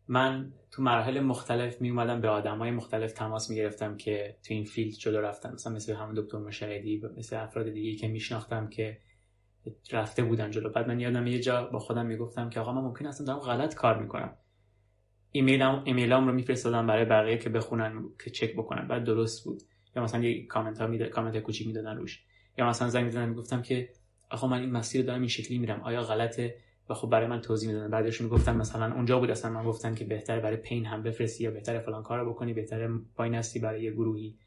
من تو مراحل مختلف می اومدم به آدم های مختلف تماس می گرفتم که تو این field جلو رفتن. مثلا مثل همون دکتر مشاهدی و مثل افراد دیگه که میشناختم که رفته بودن جلو. بعد من یادم یه جا با خودم می‌گفتم که آقا من ممکن اصلا دارم غلط کار می‌کنم. ایمیلم ایمیلام رو میفرستادم برای بقیه که بخونن که چک بکنن. بعد درست بود. یا مثلا یه کامنت ها میده کامنت کوچیک می‌دادن روش. یا مثلا زنگ می‌زدن می‌گفتم که آقا من این مسیر دارم این شکلی میرم. آیا غلطه؟ و خب برای من توضیح می‌دادن. بعدش می‌گفتن مثلا اونجا بود اصلا من گفتن که بهتره برای پین هم بفرستی یا بهتره فلان کارو بکنی بهتره پایین هستی برای یه گروهی.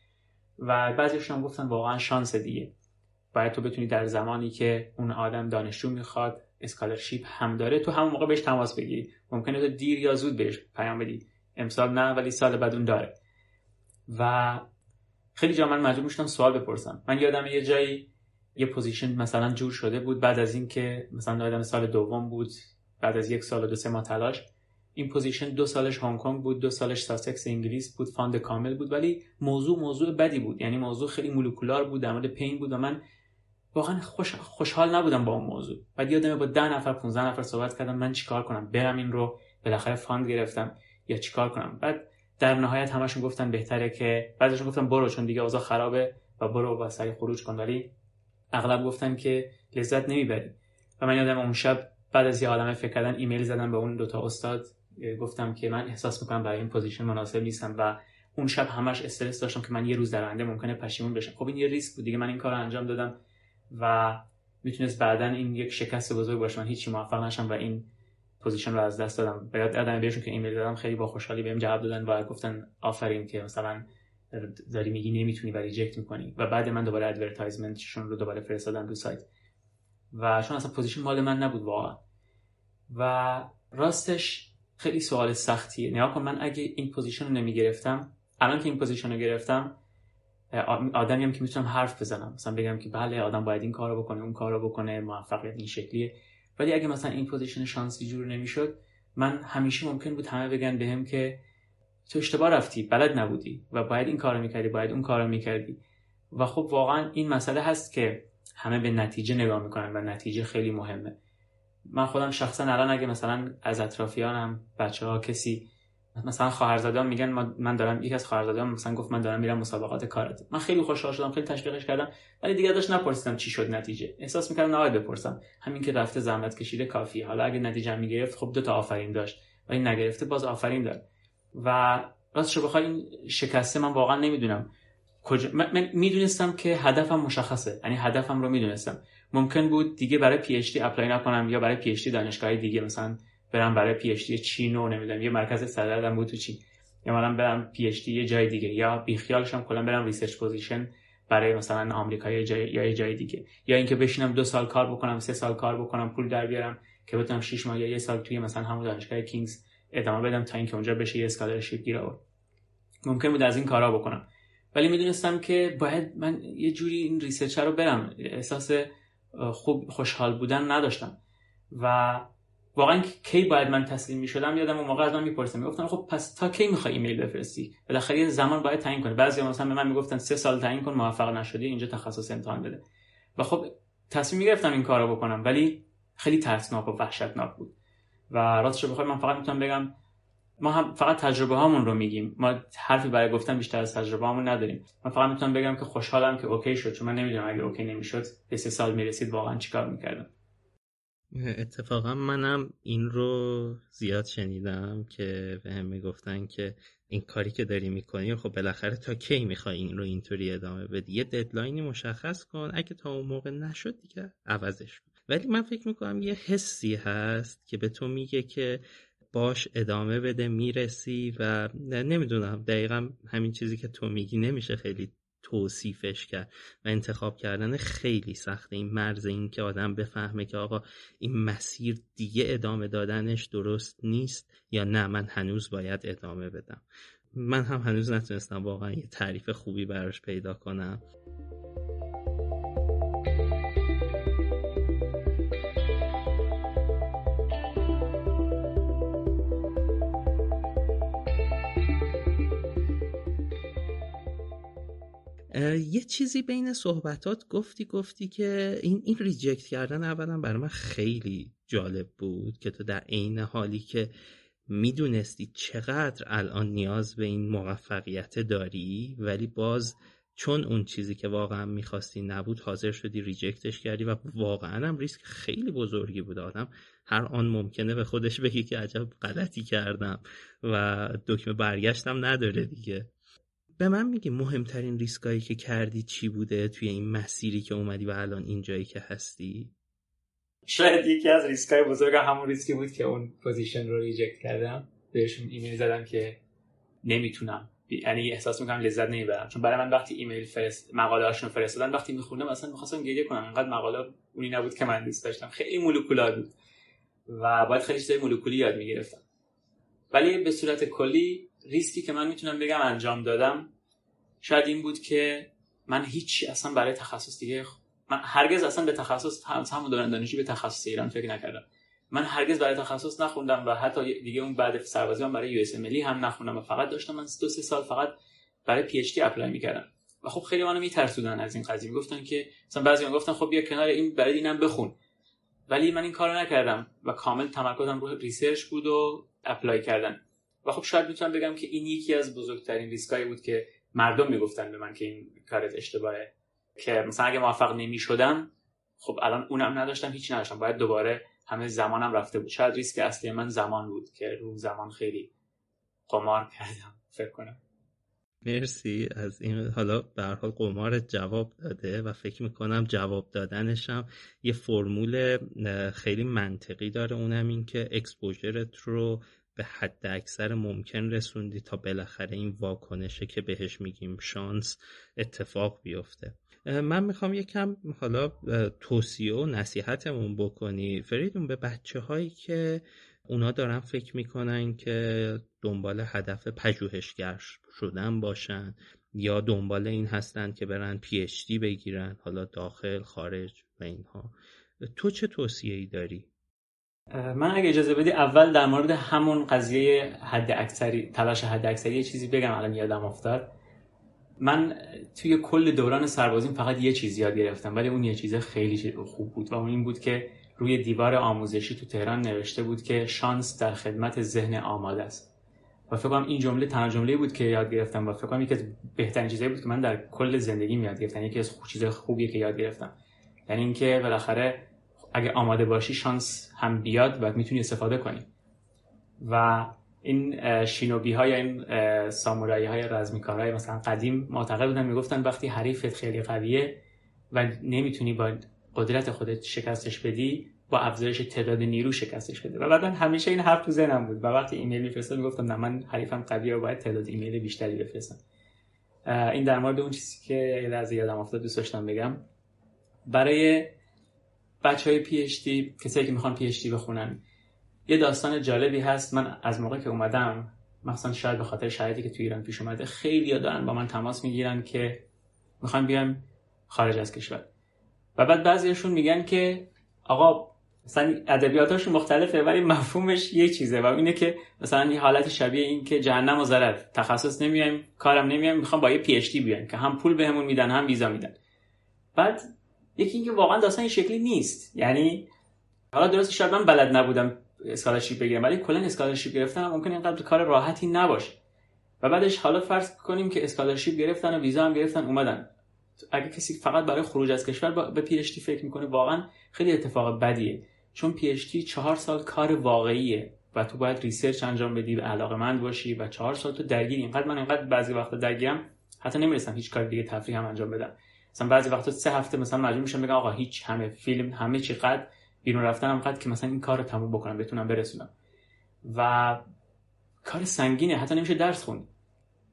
و بعضیشون گفتن واقعا شانس دیگه. باید تو بتونی در زمانی که اون آدم دانشجو می‌خواد اسکالرشیپ هم داره تو همون موقع بهش تماس بگیری. ممکنه تو دیر یا زود بهش پیام بدی. امسال نه ولی سال بعد اون داره. و خیلی جا من مجبور می‌شدم سوال بپرسم. من یادم یه جایی یه position مثلا جور شده بود بعد از اینکه مثلا آدم سال دوم بود بعد از یک سال و دو سه ماه تلاش. این position دو سالش هنگ کنگ بود دو سالش ساسکس انگلیس بود fund کامل بود ولی موضوع موضوع بدی بود. یعنی موضوع خیلی molecular بود در مورد pain بود و من واقعا خوش خوشحال نبودم با اون موضوع. بعد یادمه با ده نفر 15 نفر صحبت کردم من چیکار کنم؟ برم این رو بالاخره fund گرفتم یا چیکار کنم؟ بعد در نهایت همشون گفتن بهتره که بعضیشون گفتن برو چون دیگه اوضاع خرابه و برو و سریع خروج کن. ولی اغلب گفتن که لذت نمی‌بری. و من یادم اون شب بعد از یه عالمه فکر کردن ایمیل زدم به اون دوتا استاد گفتم که من احساس می‌کنم برای این position مناسب نیستم و اون شب همش استرس داشتم که من یه روز در آینده ممکنه پشیمون بشم. خب این یه ریسک بود دیگه من این کار انجام دادم. و می‌تونست بعدا این یک شکست بزرگ باشه. من هیچی موفق نشم و این position رو از دست دادم. بعد یادم بهشون که ایمیل دادم. خیلی با خوشحالی بهم جواب دادن و گفتن آفرین که مثلا داری میگی نمی‌تونی و reject می‌کنی. و بعد من دوباره advertisement شون رو دوباره فرستادم رو سایت. و چون اصلا position مال من نبود واقعا. و راستش خیلی سوال سختیه. نگاه کن من اگه این position رو نمی‌گرفتم الان که این position رو گرفتم آدمی هم که می‌تونم حرف بزنم. مثلا بگم که بله آدم باید این کارو بکنه اون کارو بکنه موفقیت این شکلیه. ولی اگه مثلا این position شانسی جور نمی‌شد من همیشه ممکن بود همه بگن بهم که تو اشتباه رفتی بلد نبودی و باید این کارو می‌کردی باید اون کارو می‌کردی. و خب واقعا این مسئله هست که همه به نتیجه نگاه می‌کنن و نتیجه خیلی مهمه. من خودم شخصا الان اگه مثلا از اطرافیانم بچه ها کسی مثلا خواهرزاده‌ام میگن من دارم یکی از خواهرزاده‌ام مثلا گفت من دارم میرم مسابقات کارات. من خیلی خوشحال شدم خیلی تشویقش کردم ولی دیگه داشت نپرسیدم چی شد نتیجه. احساس می‌کردم نباید بپرسم. همین که رفته زحمت کشیده کافی حالا اگه نتیجه می‌گرفت خب دو تا آفرین داشت. ولی نگرفته باز آفرین داد. و راستش بخوای این شکسته من واقعا نمی‌دونم کجا من می‌دونستم که هدفم مشخصه. یعنی هدفم رو می‌دونستم. ممکن بود دیگه برای PhD apply نکنم یا برای PhD دانشگاه دیگه مثلا برم برای PhD چین و نمی‌دونم یه مرکز سردردم بود تو چین. یا مثلا برم PhD یه جای دیگه. یا بیخیالشم کلا برم research position برای مثلا آمریکا یا جای یا جای دیگه. یا اینکه بشینم دو سال کار بکنم سه سال کار بکنم پول در بیارم که بتونم 6 ماه یا یه سال توی مثلا همون دانشگاه کینگز ادامه بدم تا اینکه اونجا بشه یه scholarship گیر ممکن بود از این کارا بکنم. ولی می‌دونستم که باید من یه جوری این research رو برم. احساس خوب خوشحال بودن نداشتم. و واقعا کی باید من تسلیم می شدم یادم اون موقع از من می‌پرسم می‌گفتم خب پس تا کی می‌خوای ایمیل بفرستی؟ بالاخره یه زمان باید تعیین کنی. بعضی مثلا به من می‌گفتن سه سال تعیین کن موفق نشدی اینجا تخصص امتحان بده. و خب تصمیم می‌گرفتم این کارو بکنم ولی خیلی ترسناک و وحشتناک بود. و راستش بخوام من فقط می‌تونم بگم ما هم فقط تجربه هامون رو میگیم. ما حرفی برای گفتن بیشتر از تجربه هامون نداریم. من فقط می‌تونم بگم که خوشحالم که OK شد چون من نمی‌دونم اگه OK نمی‌شد به سه سال می‌رسید واقعا چیکار می‌کردم. اتفاقا منم این رو زیاد شنیدم که به هم می‌گفتن که این کاری که داری می‌کنی خب بالاخره تا کی می‌خوای این رو اینطوری ادامه بدی؟ یه deadline ی مشخص کن اگه تا اون موقع نشد دیگه عوضش ولی من فکر می‌کنم یه حسی هست که به تو میگه که باش ادامه بده می‌رسی و نمی‌دونم دقیقا همین چیزی که تو میگی نمیشه خیلی توصیفش کرد و انتخاب کردن خیلی سخته این مرز این که آدم بفهمه که آقا این مسیر دیگه ادامه دادنش درست نیست یا نه من هنوز باید ادامه بدم. من هم هنوز نتونستم واقعا یه تعریف خوبی براش پیدا کنم. یه چیزی بین صحبتات گفتی گفتی که این این ریجکت کردن اولا برای من خیلی جالب بود که تو در عین حالی که می‌دونستی چقدر الان نیاز به این موفقیت داری ولی باز چون اون چیزی که واقعا می‌خواستی نبود حاضر شدی ریجکتش کردی و واقعا هم ریسک خیلی بزرگی بود. آدم هر آن ممکنه به خودش بگی که عجب غلطی کردم و دکمه برگشتم نداره دیگه. به من میگه مهمترین ریسکایی که کردی چی بوده توی این مسیری که اومدی و الان اینجایی که هستی؟ شاید یکی از ریسکای بزرگ همون ریسکی بود که اون position رو reject کردم. بهشون ایمیل زدم که نمی‌تونم. یعنی احساس می‌کنم لذت نمی‌برم. چون برای من وقتی ایمیل فرست مقاله هاشون فرستادن وقتی میخوندم اصلا می‌خواستم گریه کنم. انقدر مقاله اونی نبود که من دوست داشتم. خیلی molecular بود. و باید خیلی چیزای مولکولی یاد می‌گرفتم. ولی به صورت کلی ریسکی که من می‌تونم بگم انجام دادم شاید این بود که من هیچ اصلا برای تخصص دیگه من هرگز اصلا به تخصص همون دوران دانشجو به تخصص ایران فکر نکردم. من هرگز برای تخصص نخوندم و حتی دیگه اون بعد سربازی من برای USMLE هم نخوندم و فقط داشتم من دو سه سال فقط برای PhD apply می‌کردم. و خب خیلی منو میترسودن از این قضیه. می‌گفتن که مثلا بعضی گفتن خب بیا کنار این برای اینم بخون. ولی من این کارو نکردم و کامل تمرکزم رو research بود و apply کردن. و خب شاید می‌تونم بگم که این یکی از بزرگترین ریسکایی بود که مردم می‌گفتن به من که این کارت اشتباهه. که مثلا اگه موفق نمی‌شدم خب الان اونم نداشتم هیچ نداشتم. باید دوباره همه زمانم رفته بود. شاید ریسک اصلی من زمان بود که رو زمان خیلی قمار کردم فکر کنم. مرسی. از این حالا به حال قمار جواب داده و فکر می‌کنم جواب دادنش هم یه فرمول خیلی منطقی داره. اونم این که exposure ت رو به حد اکثر ممکن رسوندی تا بالاخره این واکنشه که بهش میگیم شانس اتفاق بیفته. من می‌خوام یکم حالا توصیه و نصیحتمون بکنی. فریدون به بچه هایی که اونا دارن فکر می‌کنن که دنبال هدف پژوهشگر شدن باشن یا دنبال این هستن که برن PhD بگیرن حالا داخل خارج و اینها. تو چه توصیه ای داری؟ من اگه اجازه بدی اول در مورد همون قضیه حد اکثری تلاش حد اکثری یه چیزی بگم الان یادم افتاد. من توی کل دوران سربازیم فقط یه چیز یاد گرفتم ولی اون یه چیز خیلی خوب بود و اون این بود که روی دیوار آموزشی تو تهران نوشته بود که شانس در خدمت ذهن آماده است. و فکر کنم این جمله تنها جمله بود که یاد گرفتم و فکر کنم یکی از بهترین چیزایی بود که من در کل زندگی یاد گرفتم یکی از چیز خوبیه که یاد گرفتم. یعنی اینکه بالاخره اگه آماده باشی شانس هم بیاد و می‌تونی استفاده کنی. و این شینوبی های این سامورایی های رزمیکارای مثلا قدیم معتقد بودن می‌گفتن وقتی حریفت خیلی قویه و نمی‌تونی با قدرت خودت شکستش بدی با افزایش تعداد نیرو شکستش بده. و بعدا همیشه این حرف تو ذهنم بود. و وقتی ایمیل میفرستم می‌گفتم نه من حریفم قویه و باید تعداد ایمیل بیشتری بفرستم. این در مورد اون چیزی که از یادم افتاد دوست داشتم بگم. برای بچه های پی دی کسایی که می‌خوان پی اچ دی بخونن. یه داستان جالبی هست. من از موقع که اومدم مثلا شاید به خاطر شرایطی که تو ایران پیش اومده خیلی دارن با من تماس می‌گیرن که می‌خوان بیان خارج از کشور. و بعد بعضیشون میگن که آقا مثلا ادبیاتاشون مختلفه ولی مفهومش یه چیزه و اینه که مثلا یه حالت شبیه این که جهنم و ضرر. تخصص نمیایم کارم نمیایم می‌خوام با یه PhD که هم پول بهمون میدن هم ویزا میدن. بعد یکی اینکه واقعا داستان این شکلی نیست. یعنی حالا درست شاید من بلد نبودم scholarship بگیرم ولی کلا scholarship گرفتن ممکن اینقدر کار راحتی نباشه. و بعدش حالا فرض کنیم که scholarship گرفتن و ویزا هم گرفتن اومدن. اگه کسی فقط برای خروج از کشور به PhD فکر می‌کنه واقعا خیلی اتفاق بدیه. چون PhD چهار سال کار واقعیه و تو باید research انجام بدی و علاقه مند باشی و چهار سال تو درگیری. اینقدر من اینقدر بعضی وقتا درگیرم حتی نمی‌رسم هیچ کار دیگه تفریح هم انجام بدم. مثلا بعضی وقتا سه هفته مثلا مجبور میشم بگم آقا هیچ همه فیلم همه چی قد بیرون رفتنم قد که مثلا این کار رو تموم بکنم بتونم برسونم. و کار سنگینه حتی نمیشه درس خوند.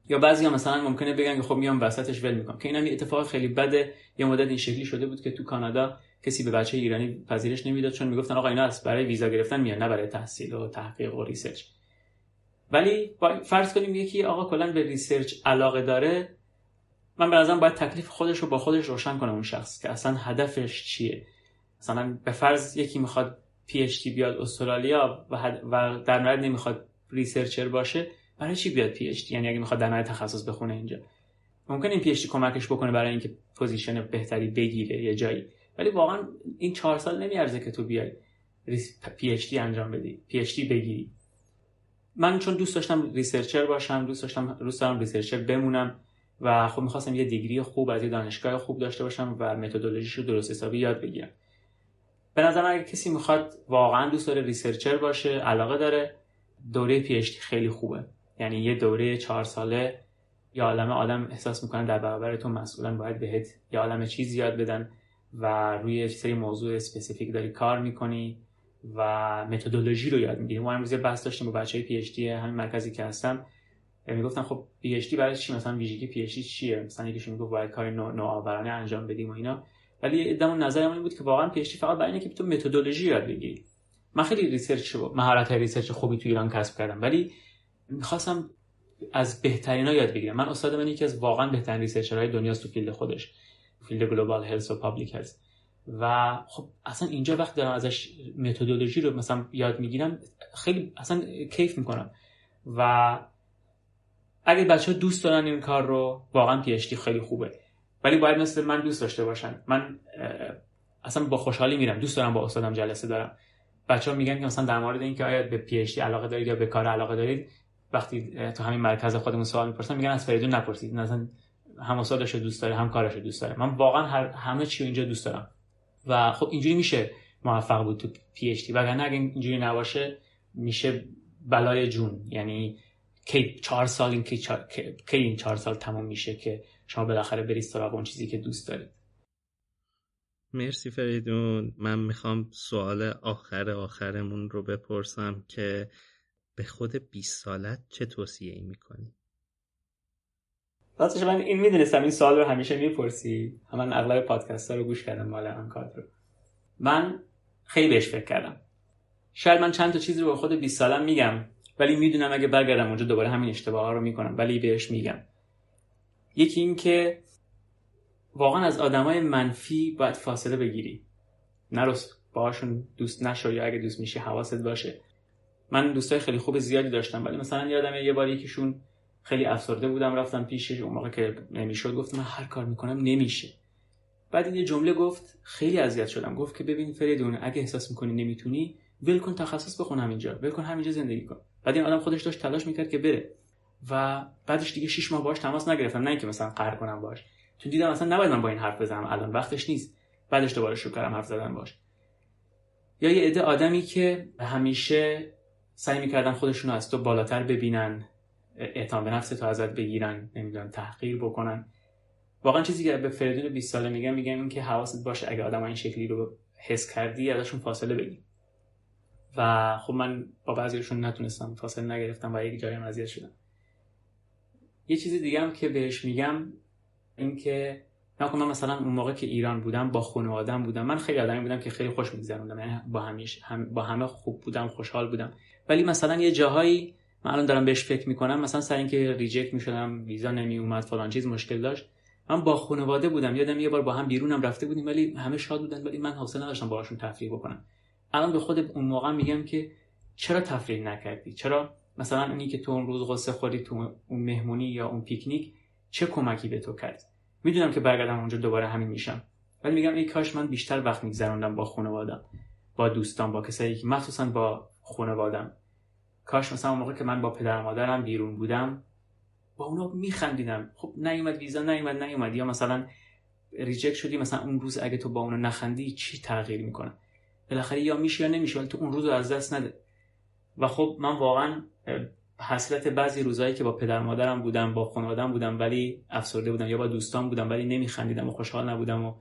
یا بعضی ها مثلا ممکنه بگن که خب میام وسطش ول می‌کنم. که اینم یه اتفاق خیلی بده یه مدت این شکلی شده بود که تو کانادا کسی به بچه ایرانی پذیرش نمی‌داد چون می‌گفتن آقا اینا از برای ویزا گرفتن میان نه برای تحصیل و تحقیق و research. ولی فرض کنیم یکی آقا کلا به research علاقه داره من به نظرم باید تکلیف خودش رو با خودش روشن کنه اون شخص که اصلا هدفش چیه. مثلا به فرض یکی می‌خواد PhD بیاد استرالیا و, و در نهایت نمی‌خواد researcher باشه برای چی بیاد PhD یعنی اگه می‌خواد در نهایت تخصص بخونه اینجا. ممکن این PhD کمکش بکنه برای اینکه position بهتری بگیره یه جایی. ولی واقعا این چهار سال نمیارزه که تو بیای پی اچ دی انجام بدی. پی اچ دی بگیری. من چون دوست داشتم researcher باشم دوست داشتم دوست دارم researcher بمونم و خب می‌خواستم یه degree خوب از یه دانشگاه خوب داشته باشم و متدولوژیش رو درست حسابی یاد بگیرم. به نظر اگه کسی می‌خواد واقعا دوست داره researcher باشه علاقه داره دوره PhD خیلی خوبه. یعنی یه دوره چهار ساله یا عالم آدم احساس می‌کنن در برابر تو مسئولن باید بهت یه عالم چیز یاد بدن و روی سری موضوع specific داری کار می‌کنی و متدولوژی رو یاد می‌گیری. ما امروز بحث داشتیم با بچه های PhD همین مرکزی که هستم. می‌گفتن خب PhD برای چی؟ مثلا ویژگی PhD چیه؟ مثلا یکیشون می‌گفت باید کار نوآورانه انجام بدیم و اینا. ولی ادمون نظر این بود که واقعا PhD فقط برای اینه که تو متدولوژی یاد بگیری. من خیلی research مهارت research خوبی تو ایران کسب کردم ولی می‌خواستم از بهترینا یاد بگیرم. من استاد من یکی از واقعا بهترین researcher های دنیاست تو field خودش field global health و public health و خب اصلا اینجا وقت دارم ازش متدولوژی رو مثلا یاد می‌گیرم خیلی اصلا کیف می‌کنم. و اگه بچه ها دوست دارن این کار رو واقعا PhD خیلی خوبه. ولی باید مثل من دوست داشته باشن. من اصلا با خوشحالی میرم. دوست دارم با استادم جلسه دارم بچه ها میگن که مثلا در مورد اینکه آیا به پی علاقه دارید یا به کار علاقه دارید وقتی تو همین مرکز خودمون سوال می‌پرسن میگن از فریدون نپرسید. مثلا هم سالش دوست داره هم کارش دوست داره. من واقعا هر همه چی اینجا دوست دارم. و خب اینجوری میشه موفق بود تو دی. وگرنه اگه اینجوری نباشه میشه بلای جون. یعنی کی چهار سال این کی, این چهار سال تمام میشه که شما بالاخره برید سراغ اون چیزی که دوست دارید. مرسی فریدون. من می‌خوام سوال آخر آخرمون رو بپرسم که به خود 20 سالت چه توصیه ای می‌کنی؟ راستش من این می‌دونستم این سوال رو همیشه می‌پرسی. من اغلب پادکست ها رو گوش کردم مال کار رو. من خیلی بهش فکر کردم. شاید من چند تا چیز رو به خود 20 سالم میگم. ولی می‌دونم اگه برگردم اونجا دوباره همین اشتباه ها رو می‌کنم ولی بهش میگم. یکی این که واقعا از آدمای منفی باید فاصله بگیری. نرس باهاشون دوست نشو یا اگه دوست میشی حواست باشه. من دوستای خیلی خوب زیادی داشتم ولی مثلا یادم یه بار یکیشون خیلی افسرده بودم رفتم پیشش اون موقع که نمی‌شد گفتم من هر کار می‌کنم نمیشه. بعد این یه جمله گفت خیلی اذیت شدم. گفت که ببین فریدون اگه احساس می‌کنی نمی‌تونی ول کن تخصص بخون همینجا ول کن همینجا زندگی کن. بعد این آدم خودش داشت تلاش می‌کرد که بره. و بعدش دیگه 6 ماه باش تماس نگرفتم نه اینکه مثلا قهر کنم باش چون دیدم مثلا نباید من با این حرف بزنم الان وقتش نیست. بعدش دوباره شروع کردم حرف زدن باش یا یه عده آدمی که همیشه سعی می‌کردن خودشون از تو بالاتر ببینن اعتماد به نفس تو ازت بگیرن نمی‌دونم تحقیر بکنن. واقعا چیزی که به فریدون 20 ساله میگم میگم این که حواست باشه اگه آدم این شکلی رو حس کردی ازشون فاصله بگیر. و خب من با بعضیشون نتونستم فاصله نگرفتم و یک جایی هم اذیت شدم. یه چیز دیگه هم که بهش میگم این که من مثلا اون موقع که ایران بودم با خانوادم بودم من خیلی آدمی بودم که خیلی خوش میگذروندم یعنی با همیش هم با همه خوب بودم خوشحال بودم. ولی مثلا یه جاهایی من الان دارم بهش فکر می‌کنم مثلا سر اینکه ریجکت می‌شدم ویزا نمی اومد فلان چیز مشکل داشت. من با خانواده بودم یادم یه بار با هم بیرونم رفته بودیم ولی همه شاد بودن ولی من حوصله نداشتم باهاشون تفریح بکنم. الان به خود اون موقع میگم که چرا تفریح نکردی؟ چرا مثلا اونی که تو اون روز قصه خوری تو اون مهمونی یا اون پیکنیک چه کمکی به تو کرد؟ می‌دونم که برگردم اونجا دوباره همین میشم. ولی میگم ای کاش من بیشتر وقت میگذروندم با خانوادم با دوستان با کسایی که مخصوصا با خانوادم کاش مثلا موقع که من با پدر مادرم بیرون بودم با اونا میخندیدم. خب نیومد ویزا نیومد نیومد. یا مثلا ریجکت شدی مثلا اون روز اگه تو با اونا نخندی چی تغییر می‌کنه؟ بالاخره یا میشه یا نمیشه ولی تو اون روز رو از دست نده. و خب من واقعا حسرت بعضی روزایی که با پدر مادرم بودم با خانوادم بودم ولی افسرده بودم یا با دوستان بودم ولی نمیخندیدم و خوشحال نبودم و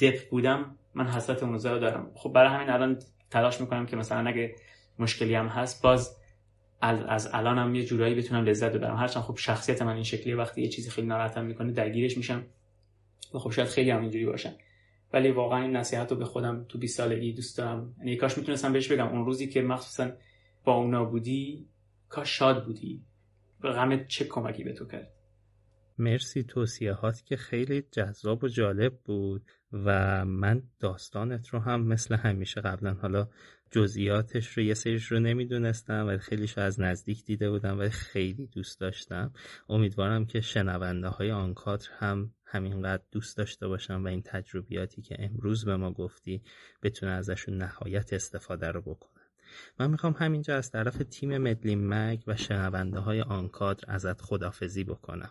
دپ بودم من حسرت اون روزا رو دارم. خب برای همین الان تلاش می‌کنم که مثلا اگه مشکلی هم هست باز از الانم یه جورایی بتونم لذت ببرم. هرچند خب شخصیت من این شکلیه وقتی یه چیزی خیلی ناراحتم می‌کنه درگیرش میشم. و خب شاید خیلی هم اینجوری ولی واقعا این نصیحت رو به خودم تو 20 سالگی دوست دارم. یعنی کاش می‌تونستم بهش بگم. اون روزی که مخصوصا با اونا بودی کاش شاد بودی. غمت چه کمکی به تو کرد؟ مرسی توصیهات که خیلی جذاب و جالب بود و من داستانت رو هم مثل همیشه قبلا حالا جزئیاتش رو یه سریش رو نمی‌دونستم و خیلیش رو از نزدیک دیده بودم و خیلی دوست داشتم. امیدوارم که شنونده های آنکادر هم همینقدر دوست داشته باشن و این تجربیاتی که امروز به ما گفتی بتونه ازشون نهایت استفاده رو بکنن. من می‌خوام همینجا از طرف تیم مدلین مگ و شنونده های آنکادر ازت خدافزی بکنم.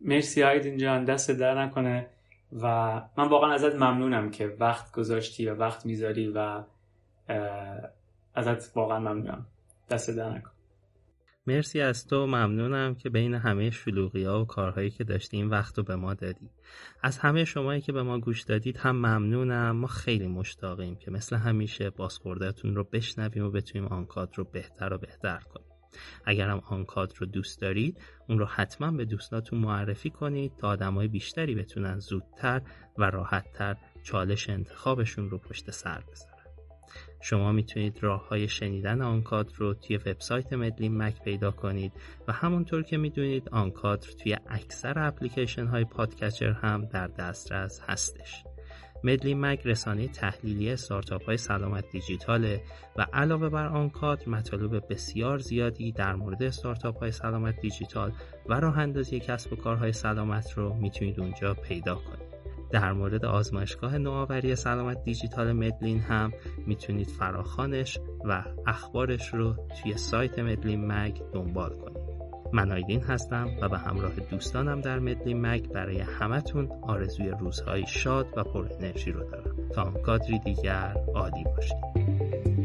مرسی آیدین جان دست در نکنه و من واقعا ازت ممنونم که وقت گذاشتی و وقت می‌ذاری و ازت واقعا ممنونم. دست در نکن. مرسی از تو ممنونم که بین همه شلوغی ها و کارهایی که داشتی این وقت رو به ما دادی. از همه شمایی که به ما گوش دادید هم ممنونم. ما خیلی مشتاقیم که مثل همیشه بازخوردهتون رو بشنویم و بتونیم آنکاد رو بهتر و بهتر کنیم. اگرم آنکاد رو دوست دارید اون رو حتما به دوستاتون معرفی کنید تا آدمای بیشتری بتونن زودتر و راحتتر چالش انتخابشون رو پشت سر بذارن شما می‌تونید راه های شنیدن آنکادر رو توی وبسایت مدلین مک پیدا کنید و همونطور که می‌دونید آنکادر توی اکثر اپلیکیشن های podcatcher هم در دسترس هستش. مدلین مک رسانه تحلیلی استارتاپ های سلامت دیجیتاله و علاوه بر آنکادر مطالب بسیار زیادی در مورد استارتاپ های سلامت دیجیتال و راه اندازی کسب و کارهای سلامت رو می‌تونید اونجا پیدا کنید. در مورد آزمایشگاه نوآوری سلامت دیجیتال مدلین هم می‌تونید فراخانش و اخبارش رو توی سایت مدلین مگ دنبال کنید. من آیدین هستم و به همراه دوستانم در مدلین مگ برای همتون آرزوی روزهای شاد و پر انرژی رو دارم. تا قدری دیگر عالی باشید.